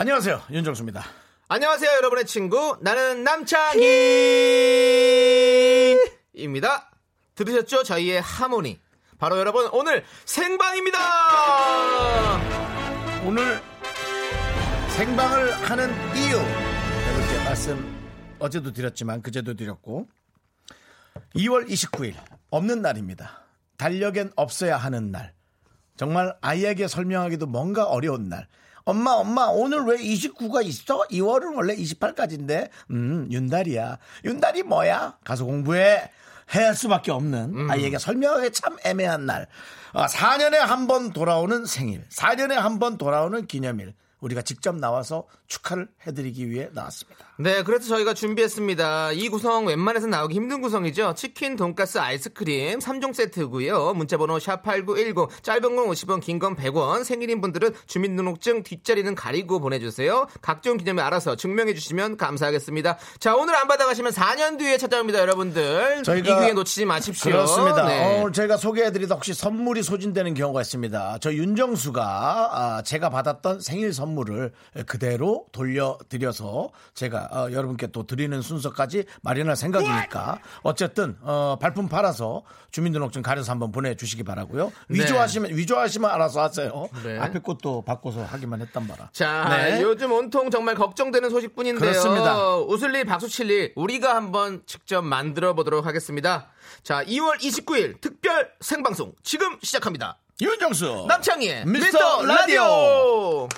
안녕하세요 윤정수입니다. 안녕하세요, 여러분의 친구. 나는 남창희입니다. 들으셨죠? 저희의 하모니. 바로 여러분, 오늘 생방입니다! 오늘 생방을 하는 이유 여러분께 말씀 어제도 드렸지만 그제도 드렸고 2월 29일 없는 날입니다. 달력엔 없어야 하는 날. 정말 아이에게 설명하기도 뭔가 어려운 날. 엄마, 엄마, 오늘 왜 29가 있어? 2월은 원래 28까지인데. 음, 윤달이야. 윤달이 뭐야? 가서 공부해. 해야 할 수밖에 없는 아이에게 설명하기 참 애매한 날. 아, 4년에 한 번 돌아오는 생일. 4년에 한 번 돌아오는 기념일. 우리가 직접 나와서 축하를 해드리기 위해 나왔습니다. 네, 그래서 저희가 준비했습니다. 이 구성 웬만해서 나오기 힘든 구성이죠. 치킨, 돈가스, 아이스크림 3종 세트고요. 문자번호 샵8910, 짧은 건 50원, 긴 건 100원. 생일인 분들은 주민등록증 뒷자리는 가리고 보내주세요. 각종 기념일 알아서 증명해 주시면 감사하겠습니다. 자, 오늘 안 받아가시면 4년 뒤에 찾아옵니다, 여러분들. 저희가- 이 기회 놓치지 마십시오. 그렇습니다. 네. 오늘 저희가 소개해드리다 혹시 선물이 소진되는 경우가 있습니다. 저 윤정수가 아, 제가 받았던 생일 선물 을 그대로 돌려드려서 제가 어, 여러분께 또 드리는 순서까지 마련할 생각이니까 어쨌든 어, 발품 팔아서 주민등록증 가려서 한번 보내주시기 바라고요. 네. 위조하시면 위조하시면 알아서 하세요. 네. 앞에 것도 바꿔서 하기만 했단 말아. 자, 네. 요즘 온통 정말 걱정되는 소식뿐인데요. 그렇습니다. 웃을 일, 박수 칠 일, 우리가 한번 직접 만들어 보도록 하겠습니다. 자, 2월 29일 특별 생방송 지금 시작합니다. 윤정수 남창희의 미스터 미스터 라디오.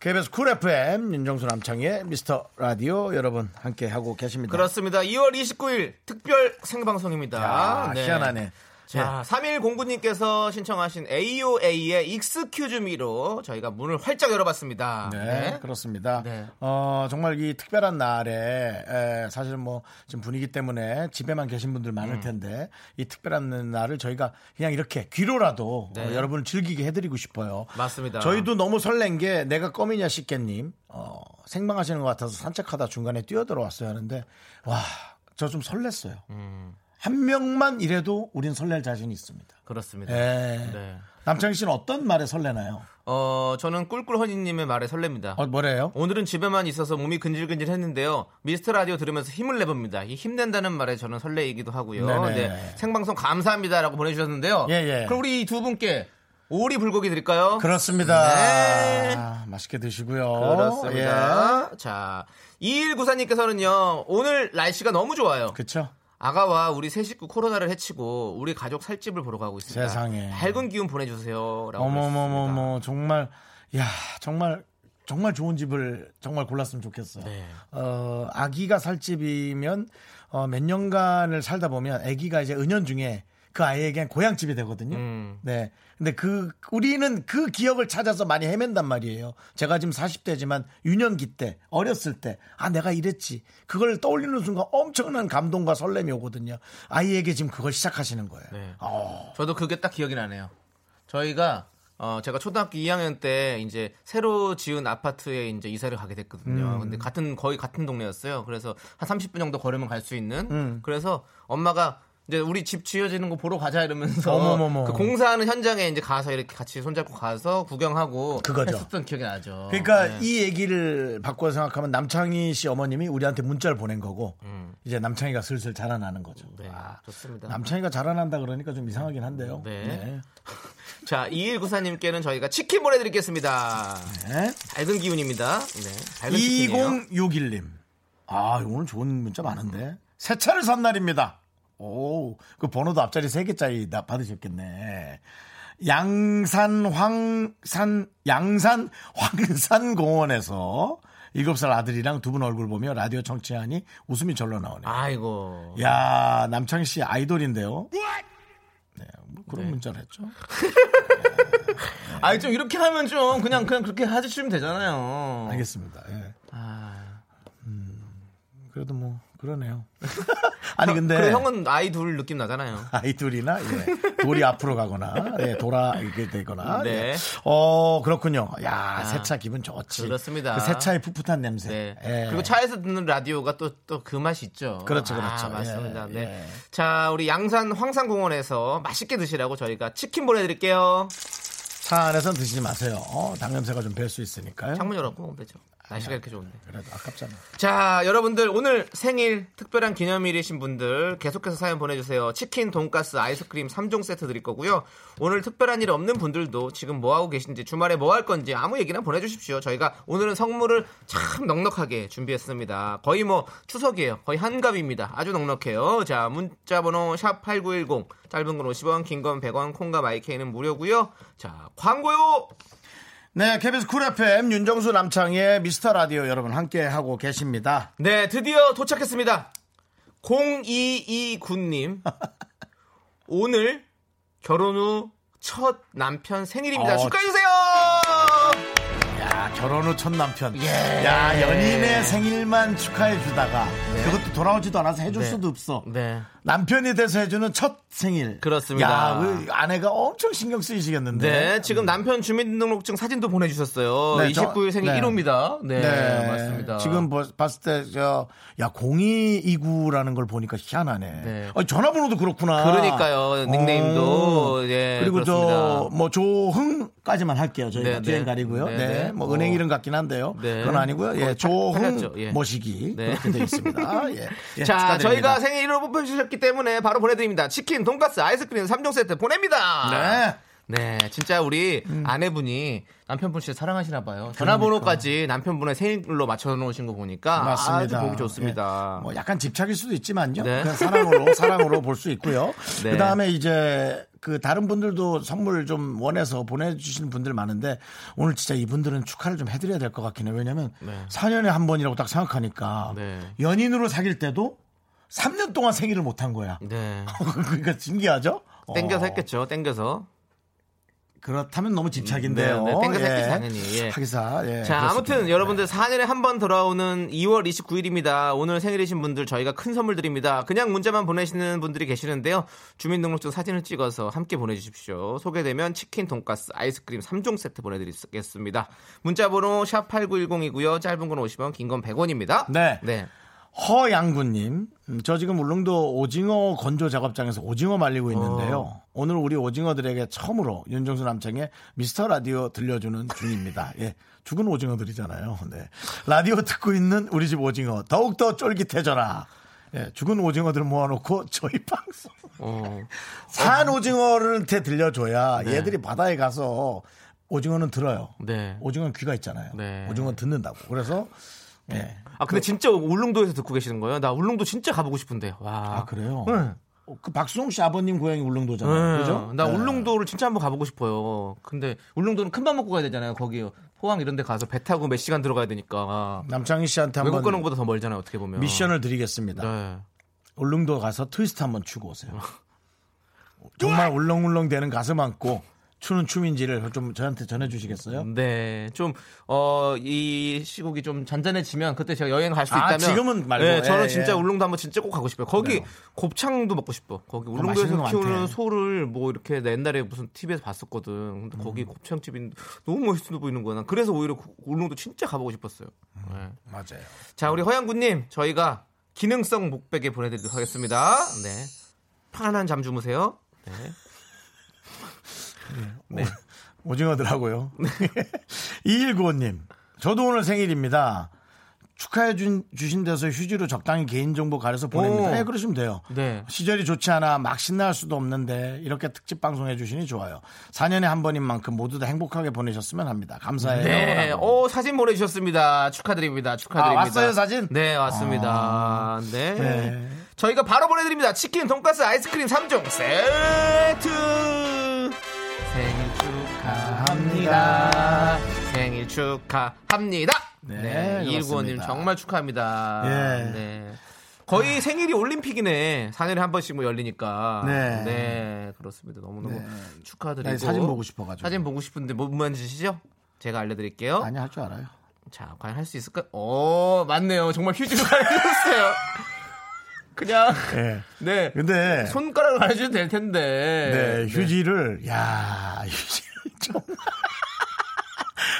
KBS Cool FM 윤정수 남창희의 미스터 라디오 여러분 함께 하고 계십니다. 그렇습니다. 2월 29일 특별 생방송입니다. 아, 네. 희한하네. 자, 3일 공구님께서 신청하신 AOA의 Excuse Me로 저희가 문을 활짝 열어봤습니다. 네, 그렇습니다. 네. 어, 정말 이 특별한 날에 에, 사실 뭐 지금 분위기 때문에 집에만 계신 분들 많을 음. 텐데 이 특별한 날을 저희가 그냥 이렇게 귀로라도 네. 어, 여러분을 즐기게 해드리고 싶어요. 맞습니다. 저희도 너무 설렌 게 내가 껌이냐 싶겠님 어, 생방하시는 것 같아서 산책하다 중간에 뛰어들어왔어요 하는데 와 저 좀 설렜어요. 음. 한 명만 이래도 우린 설렐 자신이 있습니다. 그렇습니다. 네. 네. 남창희 씨는 어떤 말에 설레나요? 어, 저는 꿀꿀허니님의 말에 설렙니다. 어, 뭐래요? 오늘은 집에만 있어서 몸이 근질근질 했는데요. 미스터 라디오 들으면서 힘을 내봅니다. 이 힘낸다는 말에 저는 설레이기도 하고요. 네네. 네, 생방송 감사합니다라고 보내주셨는데요. 예, 예. 그럼 우리 이두 분께 오리 불고기 드릴까요? 그렇습니다. 네. 아, 맛있게 드시고요. 그렇습니다. 자, 2194님께서는요, 오늘 날씨가 너무 좋아요. 예. 그쵸? 아가와 우리 세 식구 코로나를 해치고 우리 가족 살집을 보러 가고 있습니다. 세상에. 밝은 기운 보내주세요. 라고 어머머머머, 정말, 야, 정말, 정말 좋은 집을 정말 골랐으면 좋겠어요. 네. 어, 아기가 살 집이면, 어, 몇 년간을 살다 보면 아기가 이제 은연 중에 그 아이에겐 고향집이 되거든요. 음. 네. 근데 그, 우리는 그 기억을 찾아서 많이 헤맨단 말이에요. 제가 지금 40대지만 유년기 때, 어렸을 때, 아, 내가 이랬지. 그걸 떠올리는 순간 엄청난 감동과 설렘이 오거든요. 아이에게 지금 그걸 시작하시는 거예요. 네. 어, 저도 그게 딱 기억이 나네요. 저희가 어 제가 초등학교 2학년 때 이제 새로 지은 아파트에 이제 이사를 가게 됐거든요. 음. 근데 같은 거의 같은 동네였어요. 그래서 한 30분 정도 걸으면 갈 수 있는. 음. 그래서 엄마가 이제 우리 집 지어지는 거 보러 가자 이러면서 어머머머. 그 공사하는 현장에 이제 가서 이렇게 같이 손잡고 가서 구경하고 그거죠. 했었던 기억이 나죠. 그러니까 네. 이 얘기를 바꿔 생각하면 남창희 씨 어머님이 우리한테 문자를 보낸 거고 음. 이제 남창희가 슬슬 자라나는 거죠. 네, 아, 좋습니다. 남창희가 자라난다 그러니까 좀 이상하긴 한데요. 네. 자, 2194님께는 저희가 치킨 보내드리겠습니다. 네. 밝은 기운입니다. 네, 밝은 치킨이에요. 2061님. 아, 오늘 좋은 문자 많은데. 새 차를 산 날입니다. 오, 그 번호도 앞자리 3개짜리 나 받으셨겠네. 양산 황산, 양산 황산 공원에서 7살 아들이랑 두 분 얼굴 보며 라디오 청취하니 웃음이 절로 나오네요. 아이고. 야 남창희 씨 아이돌인데요. 네, 뭐 그런 네. 문자를 했죠. 아니 좀 이렇게 하면 좀 그냥 그냥 그렇게 해주시면 되잖아요. 알겠습니다. 예. 아, 그래도 뭐 그러네요. 아니 근데 그래 형은 아이 둘 느낌 나잖아요. 아이돌이나 예, 돌이 앞으로 가거나 예, 돌아 이렇게 되거나 네. 예. 어 그렇군요. 야 세차 기분 좋지. 그렇습니다. 그 세차의 풋풋한 냄새. 네. 예. 그리고 차에서 듣는 라디오가 또 또 그 맛이 있죠. 그렇죠, 그렇죠. 아, 맞습니다. 예, 네. 예. 자, 우리 양산 황산공원에서 맛있게 드시라고 저희가 치킨 보내드릴게요. 차 안에서 드시지 마세요. 어, 당냄새가 좀 뵐 수 있으니까요. 창문 열었고 되죠. 날씨가 이렇게 좋은데. 그래도 아깝잖아. 자, 여러분들 오늘 생일 특별한 기념일이신 분들 계속해서 사연 보내주세요. 치킨, 돈가스, 아이스크림 3종 세트 드릴 거고요. 오늘 특별한 일 없는 분들도 지금 뭐 하고 계신지 주말에 뭐 할 건지 아무 얘기나 보내주십시오. 저희가 오늘은 선물을 참 넉넉하게 준비했습니다. 거의 뭐 추석이에요. 거의 한갑입니다. 아주 넉넉해요. 자, 문자번호 샵 #8910 짧은 건 50원, 긴 건 100원, 콩과 마이케이는 무료고요. 자, 광고요. 네, KBS Cool FM 윤정수 남창희의 미스터 라디오 여러분 함께 하고 계십니다. 네, 드디어 도착했습니다. 0229님. 오늘 결혼 후 첫 남편 생일입니다. 어, 축하해 주세요! 야, 결혼 후 첫 남편. 예. 야, 연인의 생일만 축하해 주다가 그것도 돌아오지도 않아서 해줄 네. 수도 없어. 네. 남편이 돼서 해주는 첫 생일. 그렇습니다. 야, 그 아내가 엄청 신경 쓰이시겠는데. 네, 지금 남편 주민등록증 사진도 보내주셨어요. 네, 저- 29일 생일 네. 1호입니다. 네, 네, 맞습니다. 지금 보- 봤을 때, 저, 야, 0229라는 걸 보니까 희한하네. 네. 아니, 전화번호도 그렇구나. 그러니까요. 닉네임도, 오. 예, 그리고 저, 그렇습니다. 뭐, 조흥까지만 할게요. 저희가 네, 뒤엔 네. 가리고요. 네. 네, 네. 뭐, 어. 은행 이름 같긴 한데요. 네. 그건 아니고요. 예, 거의 조흥. 예. 모시기. 네. 그렇게 되어 있습니다. 예. 예, 자, 축하드립니다. 저희가 생일 1호 뽑혀주셨기 때문에 바로 보내드립니다. 치킨, 돈가스, 아이스크림 3종 세트 보냅니다. 네. 네, 진짜 우리 아내분이 남편분 진짜 사랑하시나 봐요. 전화번호까지 남편분의 생일로 맞춰 놓으신 거 보니까 맞습니다. 아주 보기 좋습니다. 예. 뭐 약간 집착일 수도 있지만요. 네. 그냥 사랑으로 사랑으로 볼 수 있고요. 네. 그다음에 이제 그 다른 분들도 선물 좀 원해서 보내주시는 분들 많은데 오늘 진짜 이분들은 축하를 좀 해드려야 될 것 같긴 해요. 왜냐하면 네. 4년에 한 번이라고 딱 생각하니까 네. 연인으로 사귈 때도 3년 동안 생일을 못 한 거야. 네. 그러니까 신기하죠? 땡겨서 어, 했겠죠. 땡겨서. 그렇다면 너무 집착인데요. 네, 네, 땡겨서 했겠지, 당연히. 예. 하기사. 예, 자, 아무튼 있겠네요. 여러분들 4년에 한 번 돌아오는 2월 29일입니다. 오늘 생일이신 분들 저희가 큰 선물 드립니다. 그냥 문자만 보내시는 분들이 계시는데요. 주민등록증 사진을 찍어서 함께 보내주십시오. 소개되면 치킨, 돈가스, 아이스크림 3종 세트 보내드리겠습니다. 문자번호 샵 8910이고요. 짧은 건 50원, 긴 건 100원입니다. 네. 네. 허양구님, 음, 저 지금 울릉도 오징어 건조 작업장에서 오징어 말리고 있는데요. 오늘 우리 오징어들에게 처음으로 윤정수 남창의 미스터 라디오 들려주는 중입니다. 예. 죽은 오징어들이잖아요. 네. 라디오 듣고 있는 우리 집 오징어 더욱더 쫄깃해져라. 예, 죽은 오징어들 모아놓고 저희 방송 어. 산 오징어한테 들려줘야 얘들이 바다에 가서 오징어는 들어요. 네. 오징어는 귀가 있잖아요. 네. 오징어 듣는다고. 그래서 예. 아, 근데 진짜 울릉도에서 듣고 계시는 거예요? 나 울릉도 진짜 가보고 싶은데. 와. 아 그래요? 네. 어, 그 박수홍 씨 아버님 고향이 울릉도잖아요. 네. 그죠? 나 네. 울릉도를 진짜 한번 가보고 싶어요. 근데 울릉도는 큰 밥 먹고 가야 되잖아요. 거기 포항 이런 데 가서 배 타고 몇 시간 들어가야 되니까. 남창희 씨한테 외국 가는 한번 것보다 더 멀잖아요. 어떻게 보면. 미션을 드리겠습니다. 네. 울릉도 가서 트위스트 한번 추고 오세요. 정말 울렁울렁 되는 가슴 안고 추는 춤인지를 좀 저한테 전해주시겠어요? 네. 좀, 어, 이 시국이 좀 잔잔해지면 그때 제가 여행 갈수 아, 있다면. 지금은 말고. 네, 저는 예, 진짜 예. 울릉도 한번 진짜 꼭 가고 싶어요. 거기 그래요. 곱창도 먹고 싶어. 거기 맛있는 울릉도에서 거 키우는. 소를 뭐 이렇게 나 옛날에 무슨 TV에서 봤었거든. 음. 근데 거기 곱창집이 너무 멋있어 보이는 거야. 난 그래서 오히려 그 울릉도 진짜 가보고 싶었어요. 네. 맞아요. 자, 우리 허양구님, 저희가 기능성 목베개 보내드리도록 하겠습니다. 네. 편안한 잠 주무세요. 네. 네. 오징어들하고요. 2195님, 저도 오늘 생일입니다. 축하해 준, 주신 데서 휴지로 적당히 개인정보 가려서 보냅니다. 오. 네, 그러시면 돼요. 네. 시절이 좋지 않아 막 신나할 수도 없는데 이렇게 특집 방송해 주시니 좋아요. 4년에 한 번인 만큼 모두 다 행복하게 보내셨으면 합니다. 감사해요. 네. 오, 사진 보내주셨습니다. 축하드립니다. 축하드립니다. 아, 왔어요, 사진? 네, 왔습니다. 네. 네. 저희가 바로 보내드립니다. 치킨, 돈가스, 아이스크림 3종 세트! 생일 축하합니다. 생일 축하합니다. 네, 네. 이일구원님 그렇습니다. 정말 축하합니다. 예. 네. 거의 생일이 올림픽이네. 4년에 한 번씩 뭐 열리니까. 네. 네, 그렇습니다. 너무너무 축하드리고. 네, 사진 보고 싶어가지고. 사진 보고 싶은데 못 만지시죠? 제가 알려드릴게요. 아니 할 줄 알아요. 자, 과연 할 수 있을까? 오, 맞네요. 정말 휴지로 가르쳤어요. 그냥 예. 네. 근데 손가락을 가르쳐도 될 텐데. 네, 휴지를 야 정말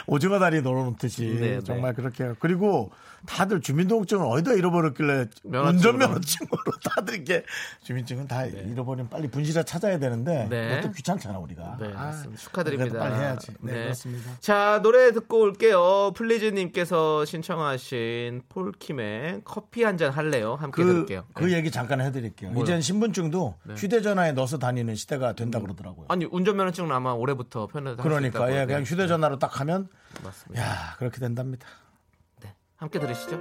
오징어 다리 널어놓듯이 네, 네. 정말 그렇게 해요. 그리고 다들 주민등록증을 어디다 잃어버렸길래 면허증으로. 운전면허증으로 다들 이렇게 주민증은 다 잃어버리면 빨리 분실자 찾아야 되는데 네. 그것도 귀찮잖아 우리가. 네, 아, 맞습니다. 축하드립니다. 빨리 해야지. 네, 네. 그렇습니다. 자, 노래 듣고 올게요. 플리즈님께서 신청하신 폴킴의 커피 한 잔 할래요? 함께 그, 들을게요. 그 네. 얘기 잠깐 해드릴게요. 뭐요? 이젠 신분증도 휴대전화에 넣어서 다니는 시대가 된다 그러더라고요. 아니, 운전면허증은 아마 올해부터 할수 그러니까. 예, 네. 그냥 휴대전화로 딱 하면 맞습니다. 야 그렇게 된답니다. 네. 함께 들으시죠.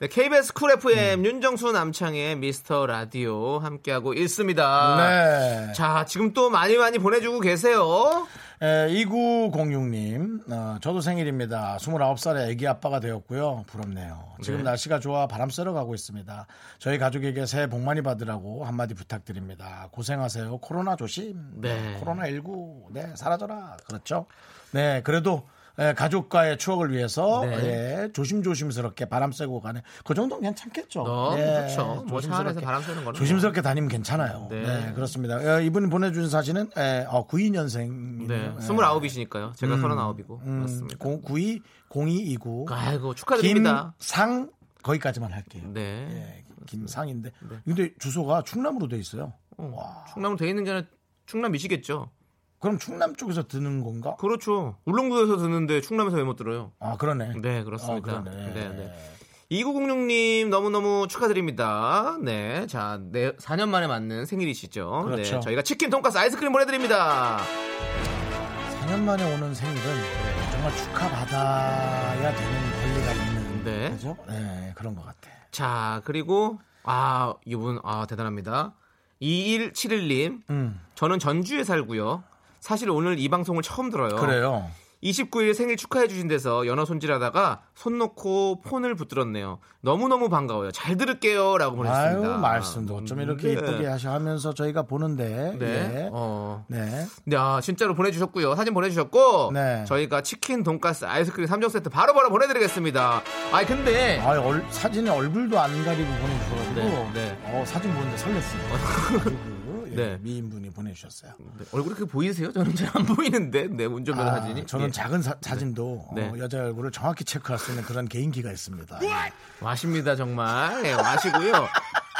네, KBS 쿨 FM 윤정수 남창의 미스터 라디오 함께하고 있습니다. 네. 자, 지금 또 많이 많이 보내주고 계세요. 에, 2906님, 어, 저도 생일입니다. 29살에 아기 아빠가 되었고요. 부럽네요. 지금 네. 날씨가 좋아 바람 쐬러 가고 있습니다. 저희 가족에게 새해 복 많이 받으라고 한마디 부탁드립니다. 고생하세요. 코로나 조심. 네. 코로나19. 네, 사라져라. 그렇죠. 네, 그래도 에, 가족과의 추억을 위해서 네. 예, 조심조심스럽게 바람 sve고 가는 그 정도는 괜찮겠죠. 너무 예, 좋죠. 뭐차 안에서 바람 쐬는 거는 조심스럽게 다니면 괜찮아요. 네. 네, 그렇습니다. 어, 이분이 보내주신 사진은 에, 어, 92년생. 네, 29이시니까요. 제가 39이고. 음, 맞습니다. 92, 0229. 아이고, 축하드립니다. 김상, 거기까지만 할게요. 네. 예, 김상인데. 근데 주소가 충남으로 돼 있어요. 어, 충남으로 돼 있는 게 아니라 충남이시겠죠. 그럼 충남 쪽에서 드는 건가? 그렇죠. 울릉도에서 듣는데 충남에서 왜 못 들어요? 아, 그러네. 네, 그렇습니다. 어, 그러네. 네, 네. 2906님 너무너무 축하드립니다. 네. 자, 네, 4년 만에 맞는 생일이시죠. 그렇죠. 네. 저희가 치킨, 돈가스, 아이스크림 보내드립니다. 4년 만에 오는 생일은 정말 축하받아야 되는 권리가 있는. 네. 그죠? 네, 그런 것 같아. 자, 그리고, 아, 이분, 아, 대단합니다. 2171님, 음, 저는 전주에 살고요. 사실 오늘 이 방송을 처음 들어요. 그래요. 29일 생일 축하해 주신 데서 연어 손질하다가 손 놓고 폰을 붙들었네요. 너무너무 반가워요. 잘 들을게요. 라고 보내주셨습니다. 아유, 말씀도 어쩜 이렇게 네. 이쁘게 하셔 하면서 저희가 보는데. 네. 예. 어. 네. 야, 진짜로 보내주셨고요. 사진 보내주셨고. 네. 저희가 치킨, 돈가스, 아이스크림 3종 세트 바로바로 보내드리겠습니다. 아이, 근데. 아, 얼, 사진에 얼굴도 안 가리고 보내주셔가지고 네, 네. 어, 사진 보는데 설렜어요. 예, 네. 미인분이 보내주셨어요. 네, 얼굴이 그렇게 보이세요? 저는 잘 안 보이는데. 네, 운전면허 아, 사진이. 저는 예. 작은 사, 진도 네. 여자 얼굴을 정확히 체크할 수 있는 그런 개인기가 있습니다. 와십니다, 정말. 네, 와시고요.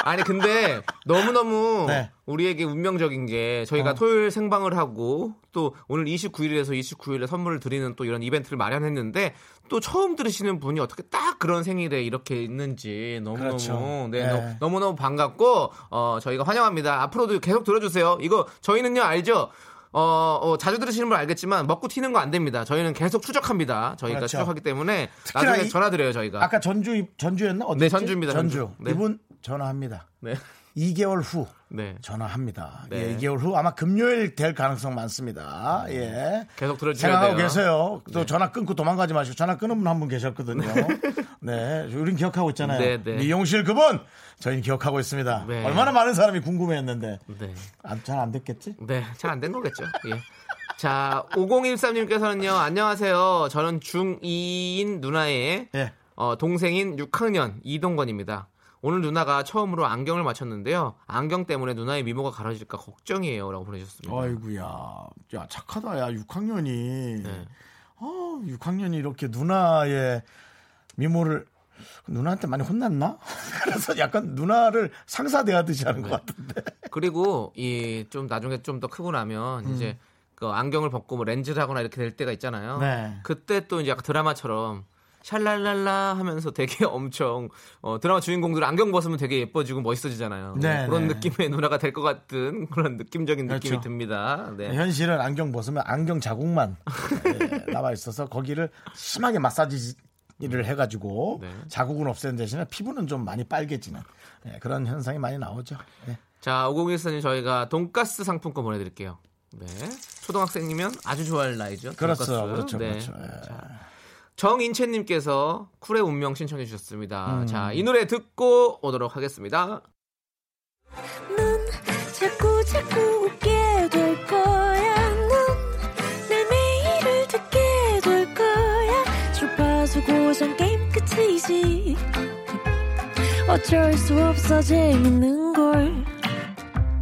아니, 근데 너무 너무 네. 우리에게 운명적인 게 저희가 어. 토요일 생방을 하고 또 오늘 29일에서 29일에 선물을 드리는 또 이런 이벤트를 마련했는데 또 처음 들으시는 분이 어떻게 딱 그런 생일에 이렇게 있는지 너무너무 그렇죠. 네, 네. 너, 무너무 반갑고 어, 저희가 환영합니다. 앞으로도 계속 들어주세요. 이거 저희는요 알죠? 어, 어, 자주 들으시는 분 알겠지만 먹고 튀는 거 안 됩니다. 저희는 계속 추적합니다. 저희가 그렇죠. 추적하기 때문에 나중에 이- 전화 드려요 저희가. 아까 전주 전주였나? 어디지? 네, 전주입니다, 전주. 전주. 네. 이분 전화합니다. 네. 2개월 후 네. 전화합니다. 네. 예, 2개월 후 아마 금요일 될 가능성 많습니다. 예. 계속 들어주셔야 생각하고 돼요. 계세요. 또 전화 끊고 도망가지 마시고 전화 끊은 분 한 분 계셨거든요. 네, 우린 기억하고 있잖아요. 네, 네. 미용실 그분 저희는 기억하고 있습니다. 네. 얼마나 많은 사람이 궁금해했는데 네. 잘안 됐겠지? 네, 잘 안 된 거겠죠. 예. 자, 5013님께서는요, 안녕하세요. 저는 중2인 누나의 예. 어, 동생인 6학년 이동건입니다. 오늘 누나가 처음으로 안경을 맞췄는데요. 안경 때문에 누나의 미모가 가려질까 걱정이에요. 라고 보내주셨습니다. 아이구야, 야 착하다, 야 6학년이, 네. 어 6학년이 이렇게 누나의 미모를 누나한테 많이 혼났나? 그래서 약간 누나를 상사대하듯이 하는 네. 것 같은데. 그리고 이 좀 나중에 좀 더 크고 나면 이제 그 안경을 벗고 뭐 렌즈를 하거나 이렇게 될 때가 있잖아요. 네. 그때 또 이제 약간 드라마처럼 샬랄랄라 하면서 되게 엄청 어, 드라마 주인공들 안경 벗으면 되게 예뻐지고 멋있어지잖아요. 네, 그런 네. 느낌의 누나가 될 것 같은 그런 느낌적인 느낌이 그렇죠. 듭니다. 네. 현실은 안경 벗으면 안경 자국만 예, 남아 있어서 거기를 심하게 마사지를 해가지고 네. 자국은 없애는 대신에 피부는 좀 많이 빨개지는 예, 그런 현상이 많이 나오죠. 예. 자, 5014님 저희가 돈가스 상품권 보내드릴게요. 네. 초등학생이면 아주 좋아할 나이죠. 그렇죠, 돈가스. 그렇죠, 네. 그렇죠. 예. 정인채님께서 쿨의 운명 신청해 주셨습니다. 음. 자, 이 노래 듣고 오도록 하겠습니다. 넌 자꾸 자꾸 웃게 될 거야. 넌내 매일을 듣게 될 거야. 주파수 고정 게임 끝이지. 어쩔 수 없어 재밌는 걸.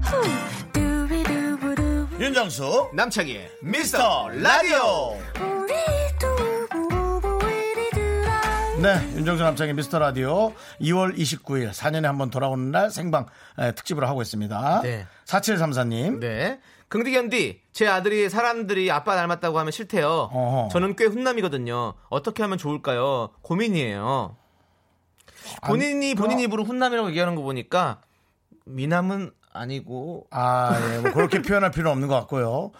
후. 두비두부두. 윤정수 남창희의 미스터 라디오 네 윤정수 남창의 미스터 라디오 2월 29일 4년에 한 번 돌아오는 날 생방 에, 특집으로 하고 있습니다 네. 4734님 네. 긍디 견디, 제 아들이 사람들이 아빠 닮았다고 하면 싫대요. 어허. 저는 꽤 훈남이거든요. 어떻게 하면 좋을까요? 고민이에요. 본인이 본인 입으로 훈남이라고 얘기하는 거 보니까 미남은 아니고 아, 예, 뭐 그렇게 표현할 필요는 없는 것 같고요.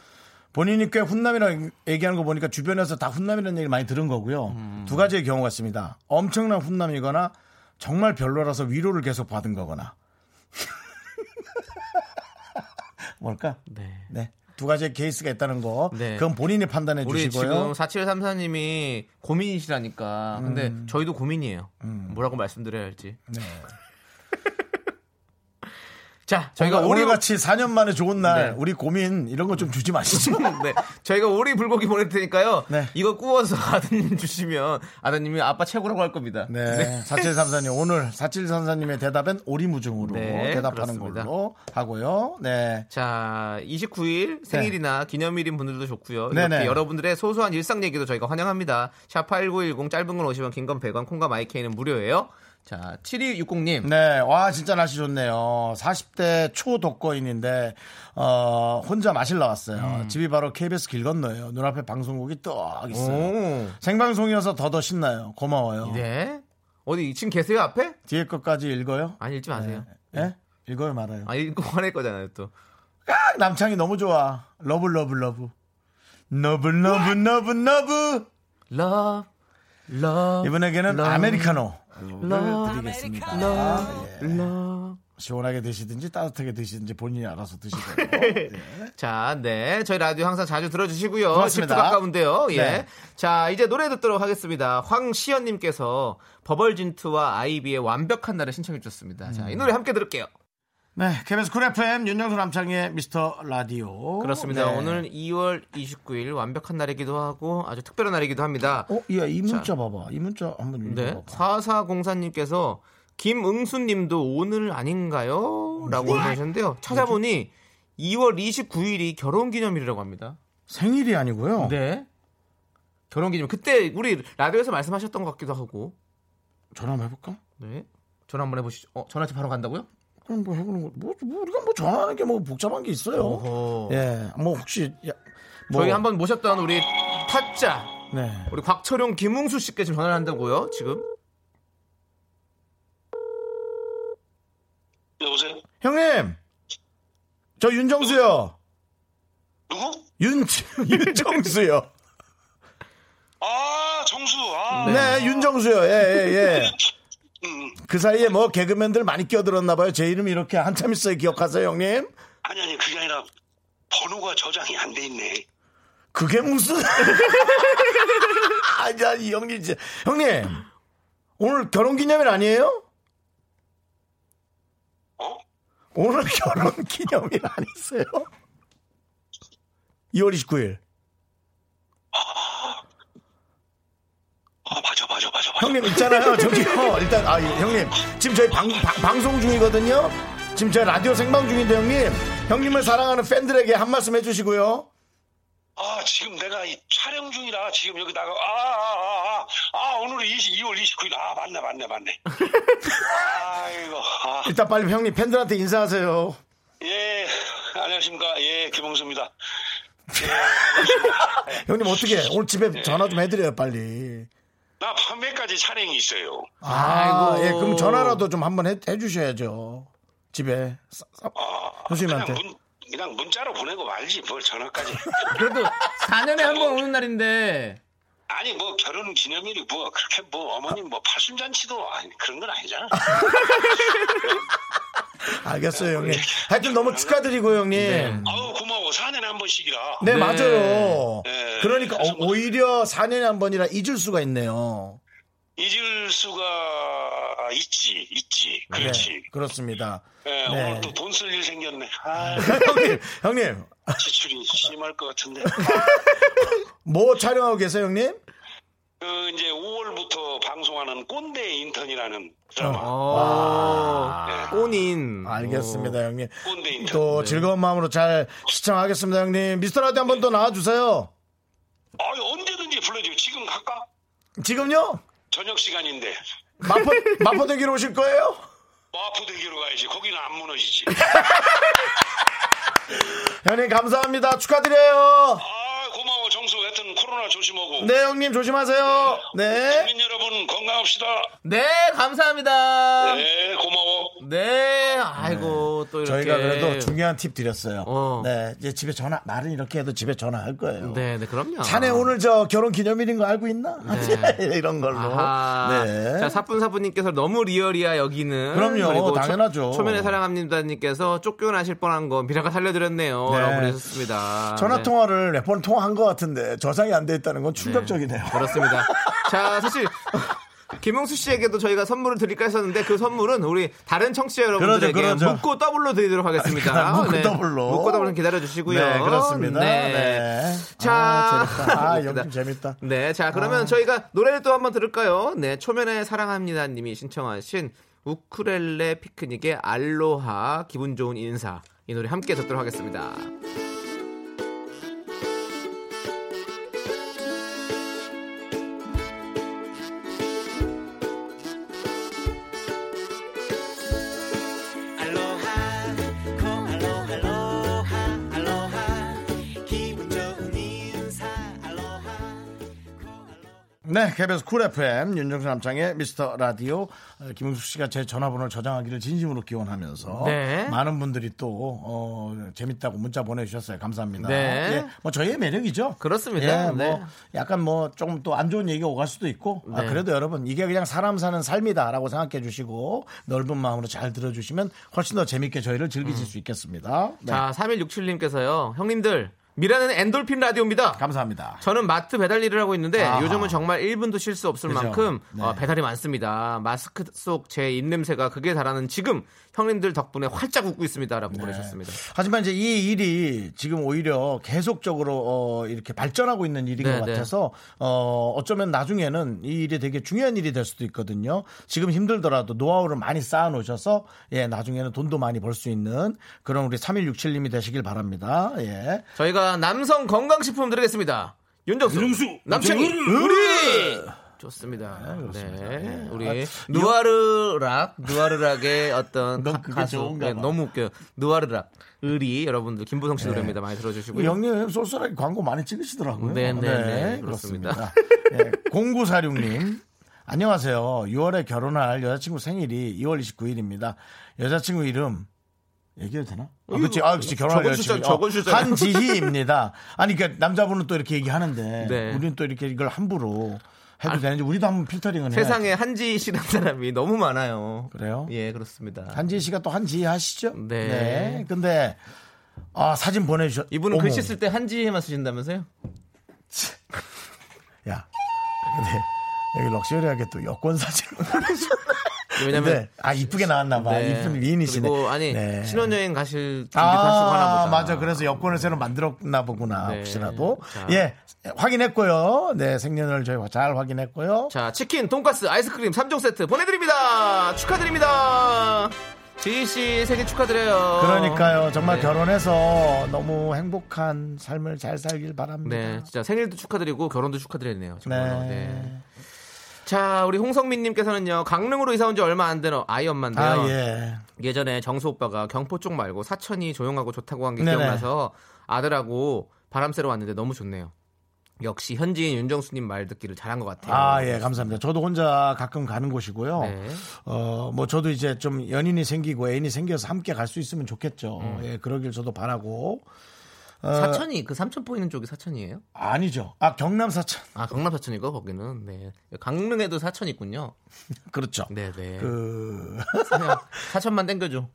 본인이 꽤 훈남이라고 얘기하는 거 보니까 주변에서 다 훈남이라는 얘기를 많이 들은 거고요. 음. 두 가지의 경우가 있습니다. 엄청난 훈남이거나 정말 별로라서 위로를 계속 받은 거거나. 뭘까? 네. 네. 두 가지의 케이스가 있다는 거. 네. 그건 본인이 판단해 우리 주시고요. 지금 4734님이 고민이시라니까. 근데 저희도 고민이에요. 뭐라고 말씀드려야 할지. 네. 자, 저희가 오리 같이 4년 만에 좋은 날 네. 우리 고민 이런 거 좀 주지 마시죠. 네. 저희가 오리 불고기 보낼 테니까요. 네. 이거 구워서 아드님 주시면 아드님이 아빠 최고라고 할 겁니다. 네. 4734님, 오늘 4734님의 대답은 오리무중으로 네, 대답하는 그렇습니다. 걸로 하고요. 네. 자, 29일 생일이나 기념일인 분들도 좋고요. 네네. 이렇게 여러분들의 소소한 일상 얘기도 저희가 환영합니다. 샵8910 짧은 건 50원, 긴 건 100원, 콩과 마이케이는 무료예요. 자, 7260님. 네. 와, 진짜 날씨 좋네요. 40대 초독거인인데, 어, 혼자 마실 나왔어요. 음. 집이 바로 KBS 길 건너예요. 눈앞에 방송국이 떡 있어요. 오. 생방송이어서 더더 신나요. 고마워요. 네. 어디 지금 계세요 앞에? 뒤에 것까지 읽어요? 아니 읽지 마세요. 예? 읽어요, 말아요. 아 읽고 화낼 거잖아요 또. 아, 남창희 너무 좋아. love, love, love. love, love, love, love. Love, love, 이분에게는 love, 아메리카노. 드리겠습니다. love, 예. 시원하게 드시든지 따뜻하게 드시든지 본인이 알아서 드시고요. 네. 자, 네. 저희 라디오 항상 자주 들어주시고요. 고맙습니다. 가까운데요. 예. 네. 자, 이제 노래 듣도록 하겠습니다. 황시연님께서 버벌진트와 아이비의 완벽한 날을 신청해 주셨습니다. 자, 이 노래 함께 들을게요. 네, KBS Cool FM 윤정수 남창희의 미스터 라디오. 그렇습니다. 네. 오늘 2월 29일 완벽한 날이기도 하고 아주 특별한 날이기도 합니다. 어, 야, 이 문자 봐봐. 이 문자 한번 네. 읽어봐. 4404님께서 김응수님도 오늘 아닌가요? 라고 보내셨는데요. 찾아보니 2월 29일이 결혼기념일이라고 합니다. 생일이 아니고요. 네. 결혼기념일. 그때 우리 라디오에서 말씀하셨던 것 같기도 하고. 전화 한번 해볼까? 네. 전화 한번 해보시죠. 어, 전화지 바로 간다고요? 그럼 뭐 해보는 거. 뭐, 뭐 우리가 뭐 전화하는 게 뭐 복잡한 게 있어요. 어허. 예, 뭐 혹시 야, 뭐, 저희 한번 모셨던 우리 타짜, 네. 우리 곽철용, 김웅수 씨께 지금 전화를 한다고요, 지금? 여보세요? 형님, 저 윤정수요. 누구? 윤 윤정수요. 아, 정수. 아, 네, 윤정수요. 예, 예, 예. 음, 그 사이에 뭐 개그맨들 많이 끼어들었나 봐요. 제 이름 이렇게 한참 있어요. 기억하세요, 형님? 아니, 아니, 그게 아니라 번호가 저장이 안 돼 있네. 그게 무슨? 아니야, 이 형님 진짜. 형님, 오늘 결혼 기념일 아니에요? 어? 오늘 결혼 기념일 아니세요? 2월 29일. 아, 맞아, 맞아. 형님 있잖아요. 저기요. 일단, 아, 예, 형님. 지금 저희 방, 방, 송 중이거든요. 지금 저희 라디오 생방 중인데, 형님. 형님을 사랑하는 팬들에게 한 말씀 해주시고요. 아, 지금 내가 이 촬영 중이라 지금 여기 나가, 아, 아, 아, 아, 아 오늘은 20, 2월 29일. 아, 맞네, 맞네, 맞네. 아이고, 아, 일단 빨리 형님 팬들한테 인사하세요. 예, 안녕하십니까. 예, 김홍수입니다. 형님 어떻게 오늘 집에 전화 좀 해드려요 빨리. 나 밤에까지 촬영이 있어요. 아, 아이고. 예, 그럼 전화라도 좀 한번 해, 해주셔야죠. 집에 사- 사- 아, 교수님한테. 그냥, 문, 그냥 문자로 보내고 말지, 뭘 전화까지. 그래도 4년에 한 번 오는 날인데, 아니 뭐 결혼 기념일이 뭐 그렇게 뭐 어머님 뭐 팔순잔치도 아니 그런 건 아니잖아. 알겠어요 형님. 하여튼 너무 축하드리고 형님. 네. 아우 고마워 또 4년에 한 번씩이라. 네, 네. 맞아요. 네, 그러니까 뭐- 오히려 4년에 한 번이라 잊을 수가 있네요. 잊을 수가 있지, 있지. 그렇지. 네, 그렇습니다. 네, 네. 오늘 또 돈 쓸 일 생겼네. 아, 형님, 형님, 지출이 심할 것 같은데. 뭐 촬영하고 계세요, 형님? 그 이제 5월부터 방송하는 꼰대 인턴이라는 드라마. 어, 네. 꼬닌. 알겠습니다, 형님. 꼰대 인턴. 또 즐거운 마음으로 잘 시청하겠습니다, 형님. 미스터 라디오 한번 더 나와주세요. 아, 언제든지 불러줘요. 지금 갈까? 지금요? 저녁 시간인데. 마포, 마포대기로 오실 거예요? 마포대교로 가야지. 거기는 안 무너지지. 형님, 감사합니다. 축하드려요. 아. 하여튼 코로나 조심하고. 네, 형님, 조심하세요. 네. 국민 여러분 건강합시다. 네, 감사합니다. 네, 네, 고마워. 아이고, 또 이렇게. 저희가 그래도 중요한 팁 드렸어요. 어. 네, 이제 집에 전화, 말은 이렇게 해도 집에 전화할 거예요. 네, 네, 그럼요. 자네 오늘 저 결혼 기념일인 거 알고 있나? 네. 이런 걸로. 아하. 네. 자, 사뿐사뿐님께서 너무 리얼이야, 여기는. 그럼요, 그리고 당연하죠. 초, 초면에 사랑합니다님께서 쫓겨나실 뻔한 거 미라가 살려드렸네요. 네. 라고 그러셨습니다. 전화 네. 통화를 몇번 통화한 것 같은데 저장이 안 돼 있다는 건 충격적이네요. 그렇습니다. 자, 사실. 김용수 씨에게도 저희가 선물을 드릴까 했었는데 그 선물은 우리 다른 청취자 여러분들에게 그러죠, 그러죠. 묻고 더블로 드리도록 하겠습니다. 그러니까 묻고 더블로. 묻고 더블로 기다려 주시고요. 네, 그렇습니다. 네. 자, 아, 재밌다. 아, 재밌다. 네, 자 그러면 저희가 노래를 또 한번 들을까요? 네, 초면에 사랑합니다 님이 신청하신 우쿠렐레 피크닉의 알로하 기분 좋은 인사 이 노래 함께 듣도록 하겠습니다. 네, KBS 쿨 FM 윤정수 남창희의 미스터 라디오 어, 김용수 씨가 제 전화번호를 저장하기를 진심으로 기원하면서 네. 많은 분들이 또 어, 재밌다고 문자 보내주셨어요. 감사합니다. 네. 예, 뭐 저희의 매력이죠. 그렇습니다. 예, 뭐 네. 약간 뭐좀또안 좋은 얘기가 오갈 수도 있고 아, 네. 그래도 여러분 이게 그냥 사람 사는 삶이다라고 생각해 주시고 넓은 마음으로 잘 들어주시면 훨씬 더 재밌게 저희를 즐기실 수 있겠습니다. 네. 자, 3167님께서요. 형님들 미라는 엔돌핀 라디오입니다. 감사합니다. 저는 마트 배달 일을 하고 있는데 아하. 요즘은 정말 1분도 쉴 수 없을 그죠. 만큼 네. 어, 배달이 많습니다. 마스크 속 제 입냄새가 극에 달하는 지금 형님들 덕분에 활짝 웃고 있습니다라고 네. 보내셨습니다. 하지만 이제 이 일이 지금 오히려 계속적으로 어, 이렇게 발전하고 있는 일인 네, 것 네. 같아서 어, 어쩌면 나중에는 이 일이 되게 중요한 일이 될 수도 있거든요. 지금 힘들더라도 노하우를 많이 쌓아 놓으셔서 예, 나중에는 돈도 많이 벌 수 있는 그런 우리 3167님이 되시길 바랍니다. 예. 저희가 남성 건강식품 드리겠습니다. 윤정수, 윤정수, 남창희, 남창희, 우리 좋습니다. 네, 우리 누아르락, 누아르락의 어떤 넌 가- 가수 네, 봐. 너무 웃겨요. 누아르락, 의리 여러분들 김보성 씨 노래입니다. 많이 들어주시고요. 형님 쏠쏠하게 광고 많이 찍으시더라고요. 네, 네, 네, 그렇습니다. 예, 0946님. 안녕하세요. 6월에 결혼할 여자친구 생일이 2월 29일입니다. 여자친구 이름 얘기해도 되나? 아, 그치. 아, 그치. 결혼할 적어주셨- 여자친구. 적어주셨잖아요. 한지희입니다. 아니, 그니까 남자분은 또 이렇게 얘기하는데 네. 우리는 또 이렇게 이걸 함부로 해도 되는지 우리도 한번 필터링을 해야 세상에 한지 씨라는 사람이 너무 많아요. 그래요? 예, 그렇습니다. 한지희 씨가 또 한지희 하시죠? 네. 근데 아, 사진 보내주셨. 이분은. 글씨 쓸 때 한지에만 쓰신다면서요? 야, 근데 여기 럭셔리하게 또 여권 사진. 왜냐면 근데 아 이쁘게 나왔나 봐. 네. 이쁜 미인이시네. 그리고 아니 네. 신혼여행 가실 준비도 하시고 하나 아, 보다. 맞아. 그래서 여권을 새로 만들었나 보구나. 네. 혹시라도. 자. 예. 확인했고요. 네. 생년을 저희가 잘 확인했고요. 자, 치킨, 돈가스, 아이스크림 3종 세트 보내 드립니다. 축하드립니다. 지희 씨 생일 축하드려요. 그러니까요. 정말 네. 결혼해서 너무 행복한 삶을 잘 살길 바랍니다. 네, 진짜 생일도 축하드리고 결혼도 축하드리네요. 정말로. 네. 네. 자, 우리 홍성민님께서는요, 강릉으로 이사 온 지 얼마 안된 아이 엄마인데요. 아, 예. 예전에 정수 오빠가 경포 쪽 말고 사천이 조용하고 좋다고 한 게. 기억나서 아들하고 바람 쐬러 왔는데 너무 좋네요. 역시 현지인 윤정수님 말 듣기를 잘한 것 같아요. 아, 예, 감사합니다. 저도 혼자 가끔 가는 곳이고요. 네. 어, 뭐 저도 이제 좀 연인이 생기고 애인이 생겨서 함께 갈 수 있으면 좋겠죠. 음. 예, 그러길 저도 바라고. 어, 사천이 그 삼천 보이는 쪽이 사천이에요? 아니죠. 아, 경남 사천. 아 경남 사천이고 거기는 네 강릉에도 사천 있군요. 그렇죠. 네네. 그, 사천만 땡겨줘.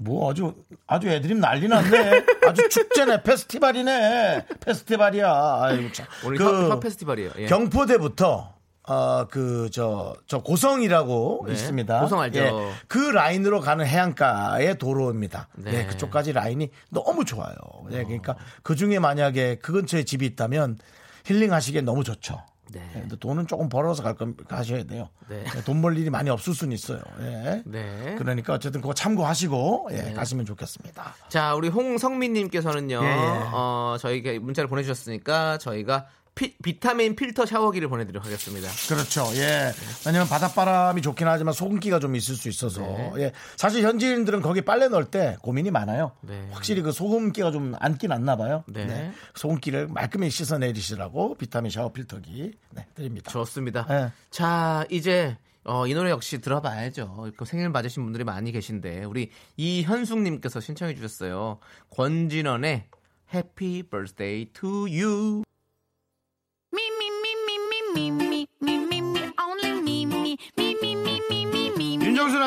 뭐 아주 아주 애드립 난리 났네. 아주 축제네, 페스티벌이네, 페스티벌이야. 아이고 참. 오늘 그 혀, 혀 페스티벌이에요. 예. 경포대부터 어그저저 고성이라고 네, 있습니다. 고성 알죠. 예, 그 라인으로 가는 해안가의 도로입니다. 네. 예, 그쪽까지 라인이 너무 좋아요. 예, 그러니까 그 중에 만약에 그 근처에 집이 있다면 힐링하시기에 너무 좋죠. 네. 예, 돈은 조금 벌어서 갈 건 가셔야 돼요. 네. 돈벌 일이 많이 없을 수는 있어요. 예. 네. 그러니까 어쨌든 그거 참고하시고 예, 가시면 좋겠습니다. 자, 우리 홍성민님께서는요, 예, 예. 어, 저희가 문자를 보내주셨으니까 저희가 피- 비타민 필터 샤워기를 보내드리도록 하겠습니다. 그렇죠. 예. 왜냐면 바닷바람이 좋긴 하지만 소금기가 좀 있을 수 있어서. 예. 사실 현지인들은 거기 빨래 넣을 때 고민이 많아요. 네. 확실히 그 소금기가 좀 안긴 안나 봐요. 네. 소금기를 말끔히 씻어내리시라고 비타민 샤워 필터기 네, 드립니다. 좋습니다. 예. 자, 이제 어, 이 노래 역시 들어봐야죠. 그 생일 맞으신 분들이 많이 계신데 우리 이현숙님께서 신청해 주셨어요. 권진원의 Happy Birthday to You.